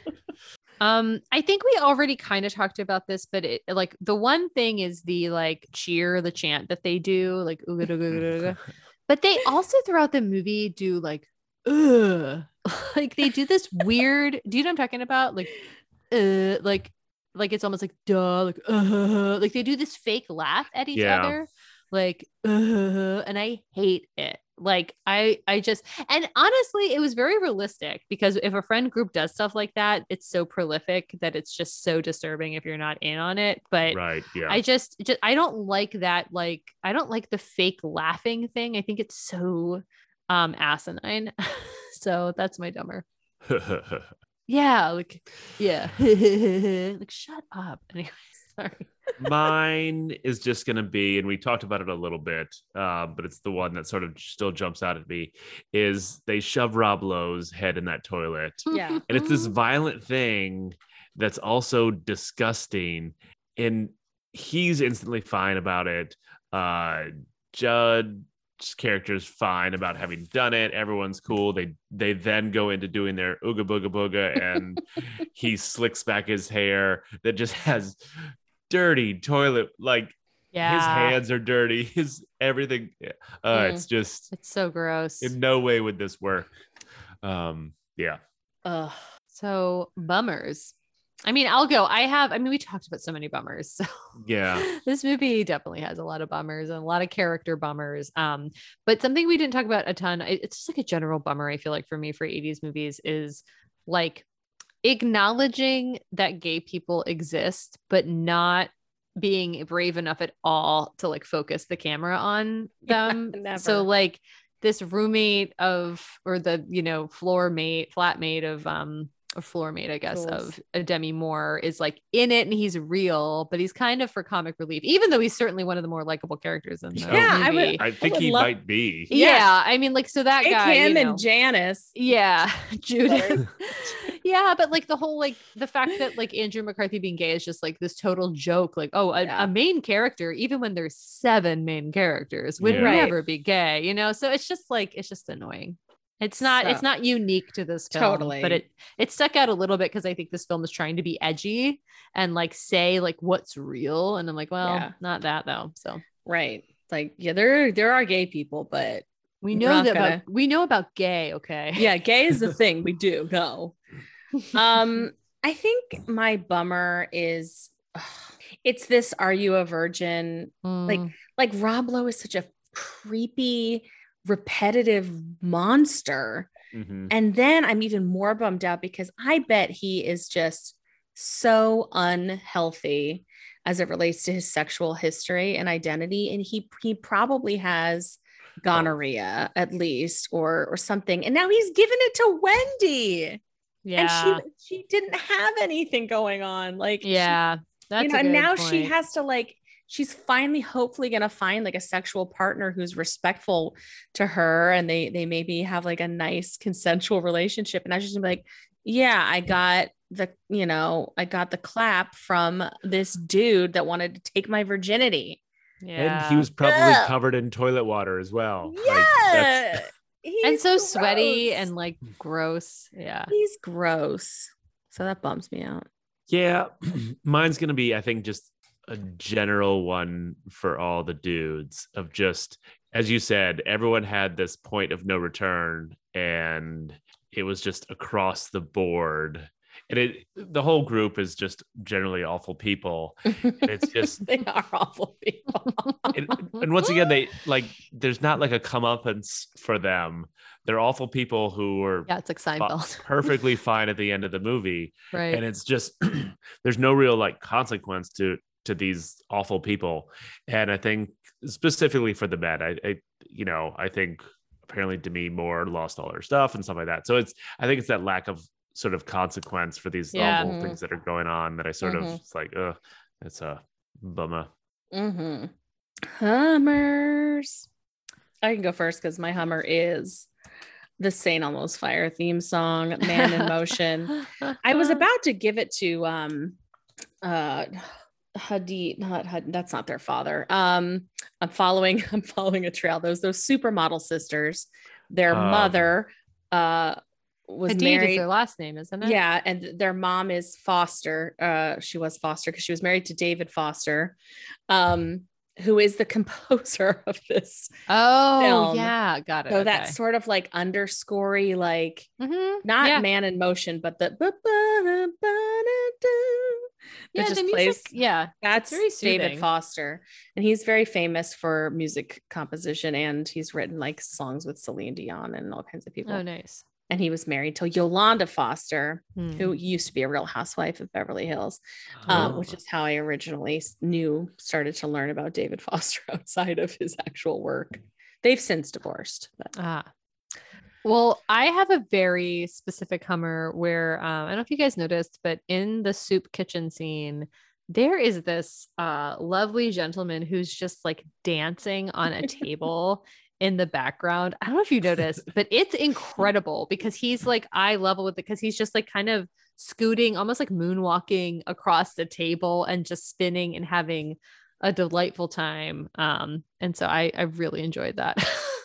um, I think we already kind of talked about this, but it like the one thing is the like cheer, the chant that they do, like ooga [laughs] but they also throughout the movie do like ugh. [laughs] like they do this weird do you know what i'm talking about like uh like like it's almost like duh, like uh, like they do this fake laugh at each Yeah. other, like uh, and I hate it. Like I I just and honestly, it was very realistic because if a friend group does stuff like that, it's so prolific that it's just so disturbing if you're not in on it. But right. Yeah. I just, just I don't like that. Like I don't like the fake laughing thing. I think it's so um asinine. [laughs] so that's my dumber. [laughs] Yeah, like yeah, [laughs] like shut up. Anyway, sorry. Mine is just going to be, and we talked about it a little bit, uh, but it's the one that sort of still jumps out at me. Is they shove Rob Lowe's head in that toilet, Yeah. and it's this violent thing that's also disgusting, and he's instantly fine about it. Uh, Judd's character is fine about having done it. Everyone's cool. They they then go into doing their ooga booga booga, and [laughs] he slicks back his hair that just has dirty toilet like Yeah, his hands are dirty [laughs] his everything uh Mm. it's just It's so gross. in no way would this work um yeah Ugh. So bummers. I mean, I'll go. I have. I mean, we talked about so many bummers. [laughs] So yeah this movie definitely has a lot of bummers and a lot of character bummers. Um, but something we didn't talk about a ton. It's just like a general bummer. I feel like for me for '80s movies is like acknowledging that gay people exist, but not being brave enough at all to like focus the camera on [laughs] them. never. so like this roommate of or the you know floor mate flatmate of um or floor mate i guess Jules. of a demi moore is like in it and he's real but he's kind of for comic relief even though he's certainly one of the more likable characters in the Yeah, I would- i think would he love- might be yeah. Yeah. i mean like so that Take guy him you know, and Janice. yeah [laughs] judith [laughs] yeah but like the whole like the fact that like andrew mccarthy being gay is just like this total joke like oh a, Yeah. a main character even when there's seven main characters would Yeah. Right. never be gay you know so it's just like it's just annoying it's not it's not unique to this film Totally. but it it stuck out a little bit because i think this film is trying to be edgy and like say like what's real and i'm like well Yeah. not that though so Right. Like, yeah, there there are gay people, but we know that gonna- about, we know about gay okay yeah, gay is the [laughs] thing we do know. Um, I think my bummer is ugh, [sighs] it's this are you a virgin? like- Mm. Like Rob Lowe is such a creepy, repetitive monster. Mhm. And then I'm even more bummed out because I bet he is just so unhealthy as it relates to his sexual history and identity. And he he probably has gonorrhea at least or or something. And now he's given it to Wendy. yeah And she she didn't have anything going on. Like she- yeah that's you know, a and good now she has to like she's finally hopefully gonna find like a sexual partner who's respectful to her and they they maybe have like a nice consensual relationship. And now just gonna be like yeah i got the you know i got the clap from this dude that wanted to take my virginity. Yeah and he was probably Ugh. covered in toilet water as well. Like, yeah. that's- and He's so sweaty and like gross. Yeah. He's gross. So that bums me out. Yeah. [clears throat] Mine's gonna be i think just a general one for all the dudes of just as you said everyone had this point of no return and it was just across the board. And it the whole group is just generally awful people. It's [laughs] just they are awful people. And, and once again they like there's not like a comeuppance for them. They're awful people who are yeah it's like seinfeld. [laughs] perfectly fine at the end of the movie. Right. And it's just [clears throat] there's no real like consequence to to these awful people and i think specifically for the men i, I you know i think apparently demi moore lost all her stuff and stuff like that so it's i think it's that lack of sort of consequence for these Yeah. awful Mhm. things that are going on that i sort of Mhm. it's like uh it's a bummer Mm-hmm. Hummers. I can go first because my Hummer is the Saint Elmo's Fire theme song, Man in Motion. [laughs] I was about to give it to um uh Hadid, not Had, that's not their father. Um, I'm following, [laughs] I'm following a trail. Those those supermodel sisters, their Um, mother uh was Hadid is their last name, isn't it? Yeah, and their mom is Foster. Uh, she was Foster because she was married to David Foster, um, who is the [laughs] composer of this. Oh, film. yeah, got it. So okay. that sort of like underscory, like Mhm. not Yeah. man in motion, but the ba- ba- da- ba- da- Yeah, just the music. plays- yeah, That's very David. Foster, and he's very famous for music composition, and he's written like songs with Celine Dion and all kinds of people. oh nice. And he was married to Yolanda Foster, Hmm. who used to be a Real Housewife of Beverly Hills, um, Oh. which is how I originally knew started to learn about David Foster [laughs] outside of his actual work. They've since divorced. But. Ah. Well, I have a very specific Hummer where um, I don't know if you guys noticed, but in the soup kitchen scene, there is this uh, lovely gentleman who's just like dancing on a table [laughs] in the background. I don't know if you noticed, but it's incredible because he's like eye level with it because he's just like kind of scooting, almost like moonwalking across the table and just spinning and having a delightful time. Um, and so I, I really enjoyed that.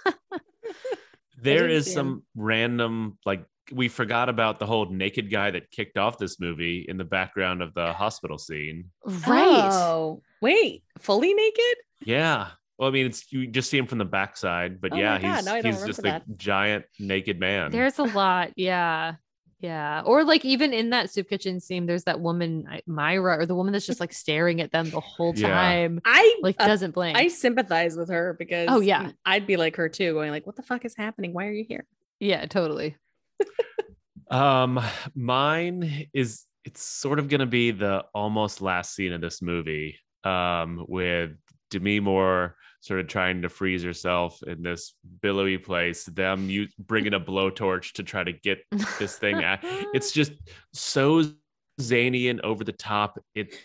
[laughs] There didn't is see him. some random like we forgot about the whole naked guy that kicked off this movie in the background of the hospital scene. right. Oh, wait, fully naked? Yeah. Well, I mean, it's you just see him from the backside, but Oh yeah, he's now he's just a remember giant naked man. There's a lot. Yeah. Yeah. Or like even in that soup kitchen scene, there's that woman, Myra, or the woman that's just like staring at them the whole Yeah. time, I like uh, doesn't blink. I sympathize with her because Oh, yeah. I'd be like her too, going like, "What the fuck is happening? Why are you here?" yeah, totally. [laughs] Um, mine is it's sort of gonna be the almost last scene of this movie. Um, with Demi Moore sort of trying to freeze herself in this billowy place. Them you bringing a blowtorch to try to get this thing. out. [laughs] It's just so zany and over the top. It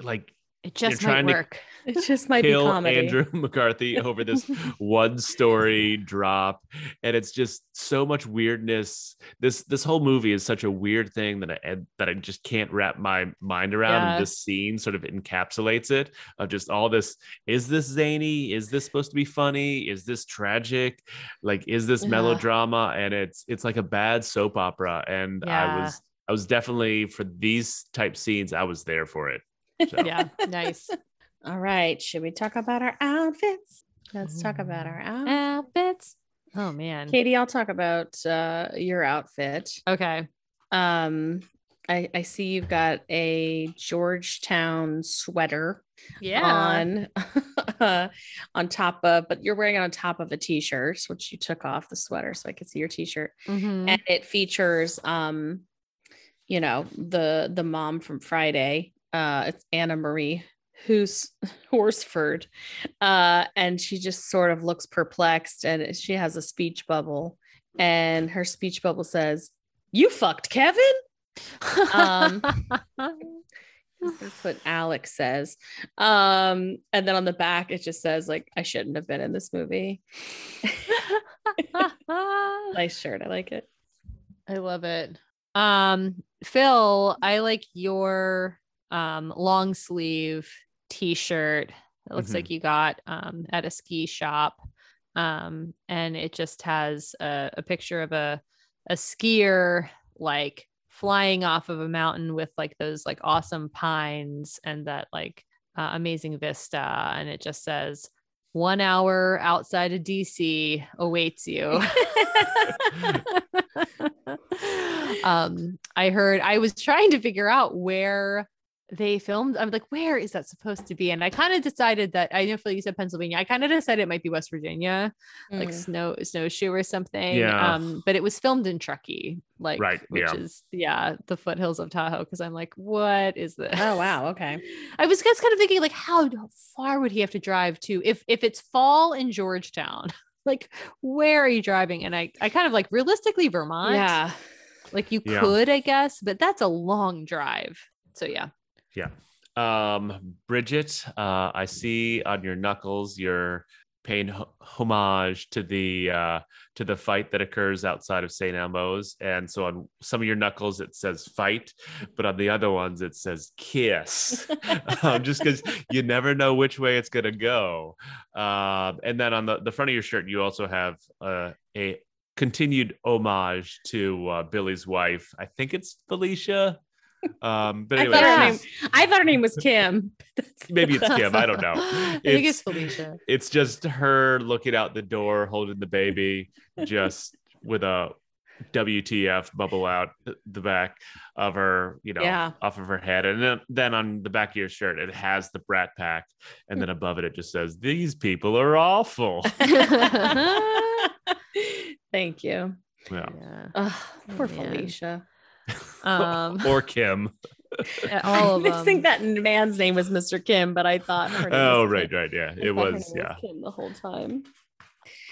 like it just might work. [laughs] It just might be kill comedy. Andrew [laughs] McCarthy over this [laughs] one story drop and it's just so much weirdness this this whole movie is such a weird thing that I that I just can't wrap my mind around Yeah. and this scene sort of encapsulates it of just all this is this zany is this supposed to be funny is this tragic like is this Yeah. melodrama and it's it's like a bad soap opera and I was I was definitely for these type scenes I was there for it so. [laughs] Yeah. [laughs] Nice. All right, should we talk about our outfits? Let's talk about our outfits. Outfits. Oh man. Katie, I'll talk about uh, your outfit. Okay. Um, I, I see you've got a Georgetown sweater Yeah. on [laughs] on top of, but you're wearing it on top of a t-shirt, which you took off the sweater so I could see your t-shirt. Mhm. and it features um you know the the mom from friday uh it's anna maria who's horsford uh and she just sort of looks perplexed and she has a speech bubble and her speech bubble says you fucked kevin? Um, [laughs] that's what alex says. Um and then on the back it just says like i shouldn't have been in this movie. [laughs] Nice shirt i like it. I love it. Um, Phil, I like your um long sleeve t-shirt. It looks Mhm. like you got um at a ski shop. Um, and it just has a, a picture of a a skier like flying off of a mountain with like those like awesome pines and that like uh, amazing vista. And it just says one hour outside of DC awaits you. [laughs] [laughs] um, I heard I was trying to figure out where they filmed. I'm like, where is that supposed to be? And I kind of decided that I know Phil, you said Pennsylvania. I kind of decided it might be West Virginia, like Mm. snow snowshoe or something. Yeah. Um, but it was filmed in Truckee, like Right, which yeah. is yeah, the foothills of Tahoe. Because I'm like, what is this? oh wow okay [laughs] I was just kind of thinking, like, how far would he have to drive to if if it's fall in Georgetown? [laughs] like, where are you driving? And I I kind of like realistically Vermont. yeah Like you Yeah. could, I guess, but that's a long drive. So yeah. Yeah. Um, Bridget, uh, I see on your knuckles you're paying ho- homage to the uh, to the fight that occurs outside of St. Elmo's, and so on some of your knuckles it says fight, but on the other ones it says kiss, [laughs] um, just because you never know which way it's gonna go. Um, and then on the the front of your shirt you also have uh, a continued homage to uh, Billy's wife. I think it's Felicia. Um, but I anyway, thought, her name, I thought her name was Kim. [laughs] maybe it's Kim. I don't know. [laughs] I think it's It's Felicia. it's just her looking out the door, holding the baby, just with a WTF bubble out the back of her, you know, Yeah. off of her head. And then, then on the back of your shirt, it has the Brat Pack. And then above it, it just says, These people are awful. [laughs] Thank you. Yeah. Yeah. Ugh, poor Man. Felicia. Um, [laughs] or Kim. [laughs] all of I think that man's name was Mr. Kim, but I thought her name Oh, was right, Kim. right. Yeah. I It thought her was, name yeah. Kim the whole time.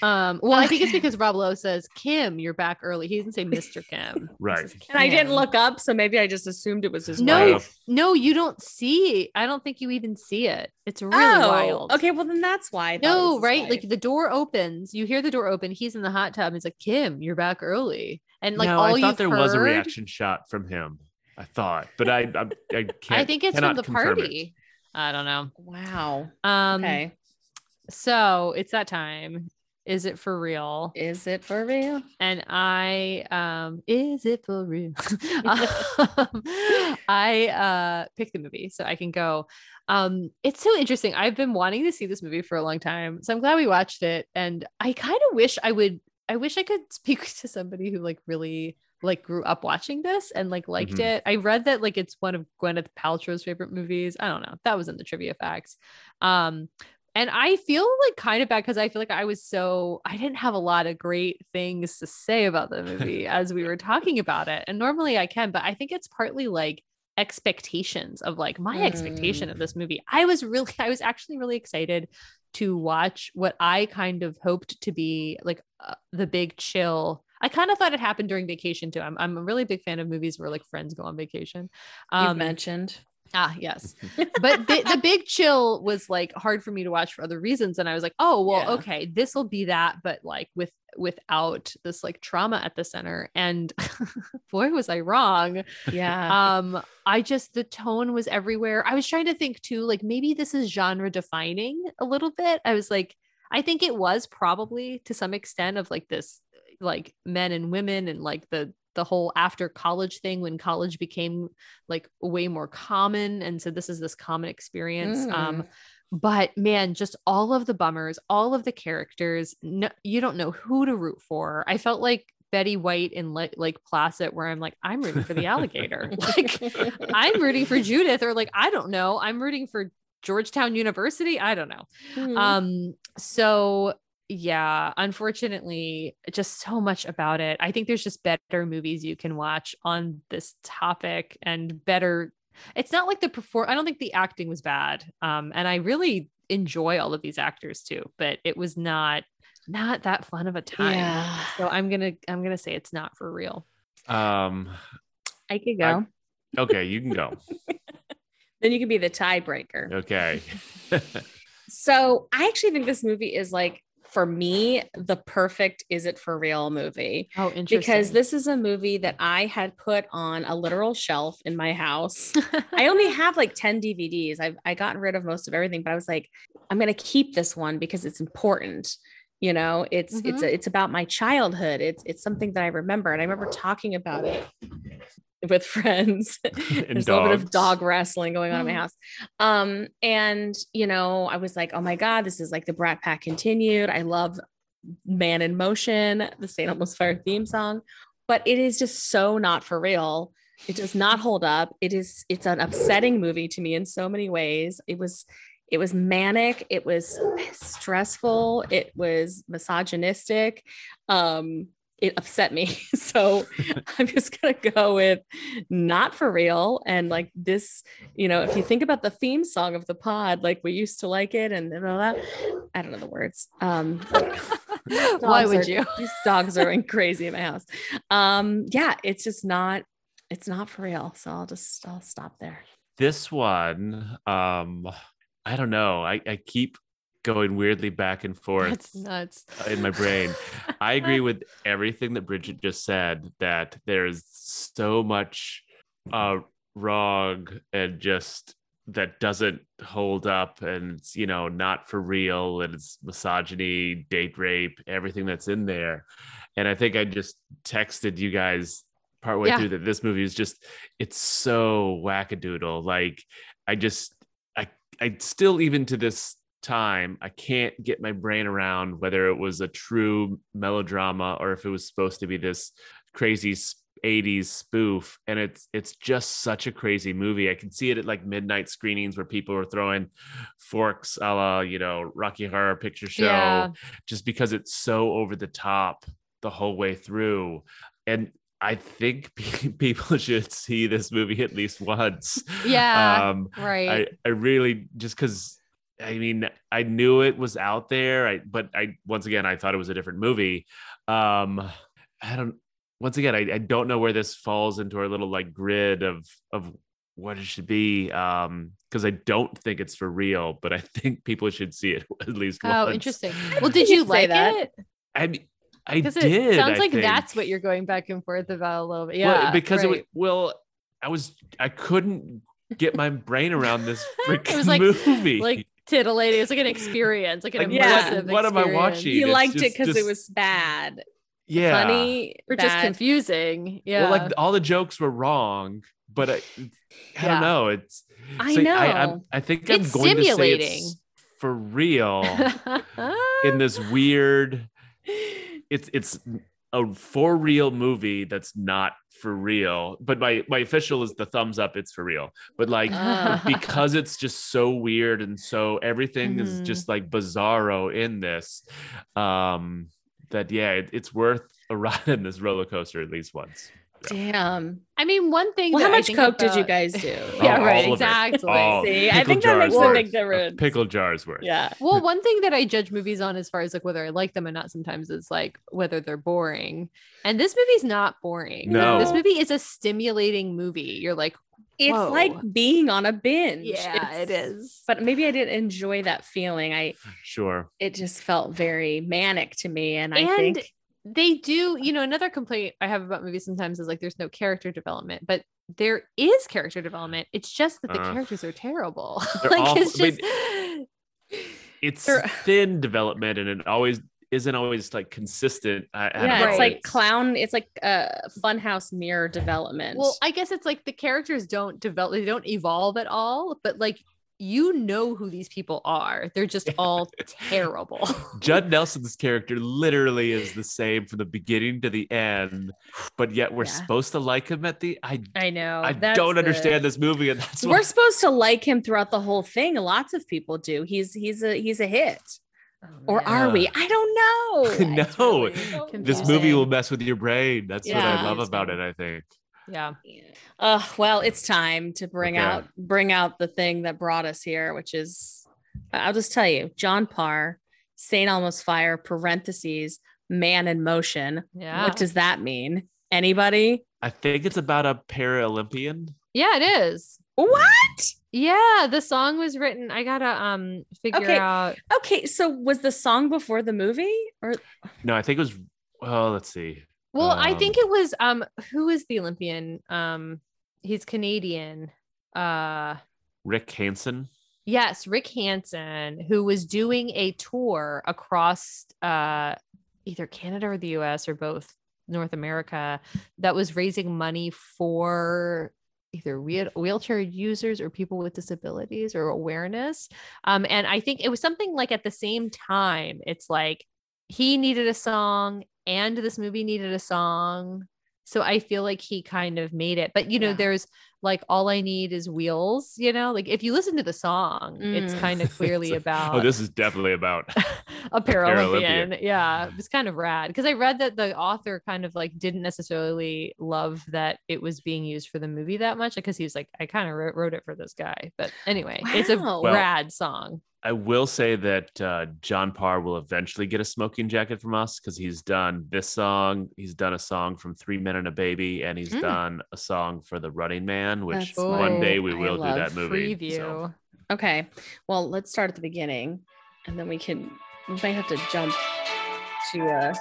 Um, well, I think it's [laughs] because Rob Lowe says, Kim, you're back early. He didn't say Mr. Kim. [laughs] Right. says And I didn't look up, so maybe I just assumed it was his No, wife. no, you don't see. I don't think you even see it. It's really oh, wild. Okay, well then that's why. I thought it was No, his right? wife. Like the door opens, you hear the door open. He's in the hot tub. He's like Kim, you're back early, and like no, all I you thought there was a reaction shot from him. I thought, but I, I, I [laughs] can't. I think it's from the confirm it. party. I don't know. wow. Um, Okay, so it's that time. Is it for real? is it for real? and I um is it for real? [laughs] [laughs] um, I uh picked the movie so I can go. Um it's so interesting. I've been wanting to see this movie for a long time. So I'm glad we watched it and I kind of wish I would I wish I could [laughs] speak to somebody who like really like grew up watching this and like liked Mhm. it. I read that like it's one of Gwyneth Paltrow's favorite movies. I don't know. That was in the trivia facts. Um and I feel like kind of bad because I feel like I was so I didn't have a lot of great things to say about the movie [laughs] as we were talking about it. And normally I can, but I think it's partly like expectations of like my expectation of this movie. I was really [laughs] I was actually really excited to watch what I kind of hoped to be like uh, the big chill. I kind of thought it happened during vacation too. I'm I'm a really big fan of movies where like friends go on vacation. Um, mentioned. Ah, yes. [laughs] But the, the big chill was like hard for me to watch for other reasons. And I was like, oh, well, Yeah. okay, this will be that, but like with without this like trauma at the center. And [laughs] boy, was I wrong. Yeah. Um, I just the tone was everywhere. I was trying to think too, like maybe this is genre defining a little bit. I was like, I think it was probably to some extent of like this like men and women and like the the whole after college thing when college became like way more common and so this is this common experience um Mm. but man just all of the bummers all of the characters no, you don't know who to root for. I felt like betty white in like Lake Placid where i'm like i'm rooting for the alligator. [laughs] Like i'm rooting for judith or like i don't know. I'm rooting for georgetown university. I don't know. Hmm. um so yeah unfortunately just so much about it i think there's just better movies you can watch on this topic and better it's not like the perform i don't think the acting was bad um and i really enjoy all of these actors too but it was not not that fun of a time Yeah. so i'm gonna i'm gonna say it's not for real Um, I could I- go. okay, you can go. [laughs] then you can be the tiebreaker. Okay. [laughs] So I actually think this movie is like, for me, the perfect is it for real movie. oh interesting Because this is a movie that I had put on a literal shelf in my house. [laughs] I only have like 10 DVDs. I've I gotten rid of most of everything, but I was like, I'm gonna keep this one because it's important. You know, it's it's Mhm. it's about my childhood. It's it's something that I remember. And I remember talking about it with friends. [laughs] [laughs] There's a little bit of dog wrestling going on in my Mm. house. Um, and you know, I was like, oh my God, this is like the Brat Pack continued. I love Man in Motion, the St. Elmo's Fire theme song, but it is just so not for real. It does not hold up. It is, it's an upsetting movie to me in so many ways. It was, it was manic, it was stressful, it was misogynistic. Um, it upset me. [laughs] So I'm just gonna go with not for real. And like this, you know, if you think about the theme song of the pod, like we used to like it and all that. I don't know the words. Um [laughs] why would are- you [laughs] These dogs are going crazy in my house. Um, yeah, it's just not, it's not for real. So I'll just I'll stop there. this one, um, I don't know. I, I keep going weirdly back and forth that's nuts in my brain. I [laughs] agree with everything that Bridget just said that there's so much uh wrong and just that doesn't hold up and it's you know not for real and it's misogyny, date rape, everything that's in there. And I think I just texted you guys partway Yeah. through that this movie is just it's so wackadoodle. Like I just I I still even to this time I can't get my brain around whether it was a true melodrama or if it was supposed to be this crazy 80s spoof and it's it's just such a crazy movie i can see it at like midnight screenings where people are throwing forks a la you know rocky horror picture show Yeah. just because it's so over the top the whole way through and i think [laughs] people should see this movie at least once [laughs] Yeah. um right. I, I really just because I mean I knew it was out there, I but I once again I thought it was a different movie. Um I don't once again I, I don't know where this falls into our little like grid of of what it should be. Um because I don't think it's for real, but I [laughs] think people should see it at least once. oh, interesting. Well, did You you like that. it? I mean, I did. it sounds I like think. that's what you're going back and forth about a little bit. Well, Yeah. because it was well, I was I couldn't get my brain around this [laughs] freaking was like- movie. like titillating. It's like an experience, like an Like, what- immersive what am I watching? You It's liked it just- because it was bad, yeah. funny, Or just confusing. Yeah. Well, like all the jokes were wrong, but I, I Yeah. don't know. It's I so know. I, I'm, I think I'm It's going to say stimulating. it's for real [laughs] in this weird. [laughs] It's it's a for real movie that's not for real. But my my official is the thumbs up. It's for real. But like Uh, [laughs] because it's just so weird and so everything is Mhm. just like bizarro in this um that yeah it, it's worth a [laughs] ride in this roller coaster at least once Damn. I mean, one thing. Well, that how I much think coke did you guys do? [laughs] Oh, yeah, Oh, right. all of it. Exactly. Oh, See, I think that makes jars a big difference. pickle jars worth Yeah. Well, one thing that I judge movies on as far as like whether I like them or not sometimes is like whether they're boring. And this movie's not boring. No. This movie is a stimulating movie. You're like, It's Whoa. like being on a binge. yeah, It's- it is. But maybe I didn't enjoy that feeling. I sure it just felt very manic to me. And I think they do, you know, another complaint I have about movies sometimes is like there's no character development, but there is character development. It's just that the Uh, characters are terrible. [laughs] they're like awful. it's I mean, just it's They're- [laughs] thin development and it always isn't always like consistent I, I yeah, know. it's like clown, it's like a funhouse mirror development. Well, I guess it's like the characters don't develop, they don't evolve at all, but like you know who these people are. They're just all [laughs] terrible. Judd [laughs] Nelson's character literally is the same from the beginning to the end, but yet we're Yeah. supposed to like him at the. I I know. I don't the- understand this movie, and that's We're why. supposed to like him throughout the whole thing. Lots of people do. He's he's a he's a hit. Oh, or are we? I don't know. [laughs] No, really This movie will mess with your brain. That's what I love about it. I think. Yeah. Uh, well, it's time to bring Okay. out bring out the thing that brought us here, which is I'll just tell you, John Parr, St. Elmo's Fire, parentheses, man in motion. Yeah. What does that mean? Anybody? I think it's about a Paralympian. yeah, it is. What? Yeah, the song was written. I gotta um figure Okay. out. Okay, so was the song before the movie? Or No, I think it was. Well, let's see. Well, I Um, think it was um who is the Olympian? Um he's Canadian. Uh Rick Hansen. yes, Rick Hansen, who was doing a tour across uh either Canada or the US or both North America that was raising money for either wheel- wheelchair users or people with disabilities or awareness. Um, and I think it was something like at the same time, it's like he needed a song and this movie needed a song. So I feel like he kind of made it. But you know, Yeah. there's like all I need is wheels, you know, like if you listen to the song, it's Mm. kind of [laughs] clearly about Oh, this is definitely about. [laughs] a Paralympian. Paralympian. Yeah, it was kind of rad because I read that the author kind of like didn't necessarily love that it was being used for the movie that much because he was like, I kind of wrote, wrote it for this guy. But anyway, it's a Well- rad song. I will say that uh, John Parr will eventually get a smoking jacket from us because he's done this song. He's done a song from Three Men and a Baby, and he's Mm. done a song for The Running Man, which That's one what day we will do that movie. Preview. so. okay. Well, let's start at the beginning and then we can we might have to jump to uh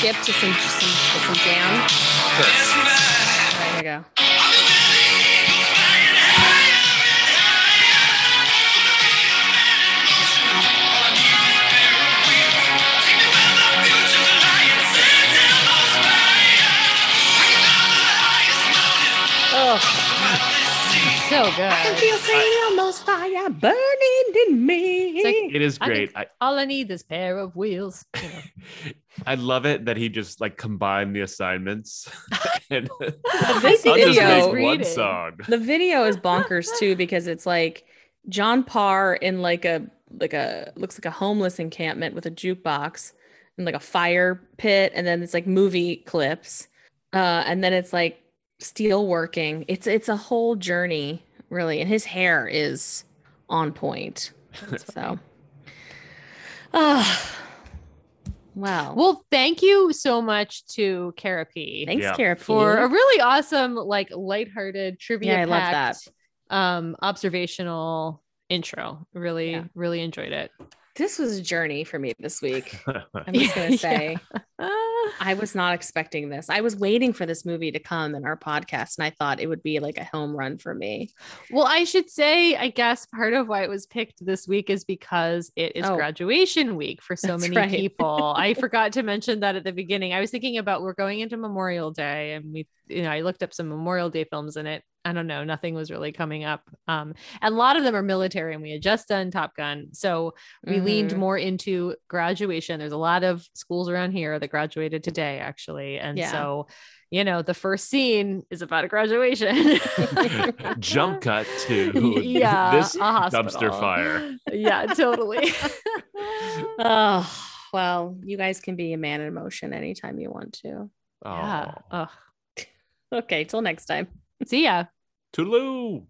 skip to some some some jam. Walker. There you go. Oh, so good. I can feel fire burning in me. It's like- It is great. can- I, All I need is pair of wheels. you know. [laughs] I love it that he just like combined the assignments [laughs] and this I'll just video- one song. the video is [laughs] bonkers too because it's like John Parr in like a like a looks like a homeless encampment with a jukebox and like a fire pit and then it's like movie clips uh and then it's like steel working it's it's a whole journey really and his hair is on point so [sighs] ah wow Well, thank you so much to Kara P. thanks Yeah. Kara P. for a really awesome, like lighthearted trivia. Yeah, I love that. Um, observational intro. Really, Yeah. really enjoyed it. This was a journey for me this week [laughs] i'm just gonna [laughs] say Ah. I was not expecting this. I was waiting for this movie to come in our podcast, and I thought it would be like a home run for me. Well, I should say, I guess part of why it was picked this week is because it is Oh. graduation week for so many right. people. I [laughs] forgot to mention that at the beginning. I was thinking about we're going into Memorial Day, and we, you know, I looked up some Memorial Day films, and it, I don't know, nothing was really coming up. Um, and a lot of them are military, and we had just done Top Gun, so we leaned Mhm. more into graduation. There's a lot of schools around here that graduated today, actually, and Yeah. so. You know, the first scene is about a graduation. [laughs] Jump [laughs] cut to yeah, this a dumpster fire. [laughs] Yeah, totally. Oh, well, you guys can be a man in motion anytime you want to. yeah. Oh, Okay, till next time. See ya. Toodaloo.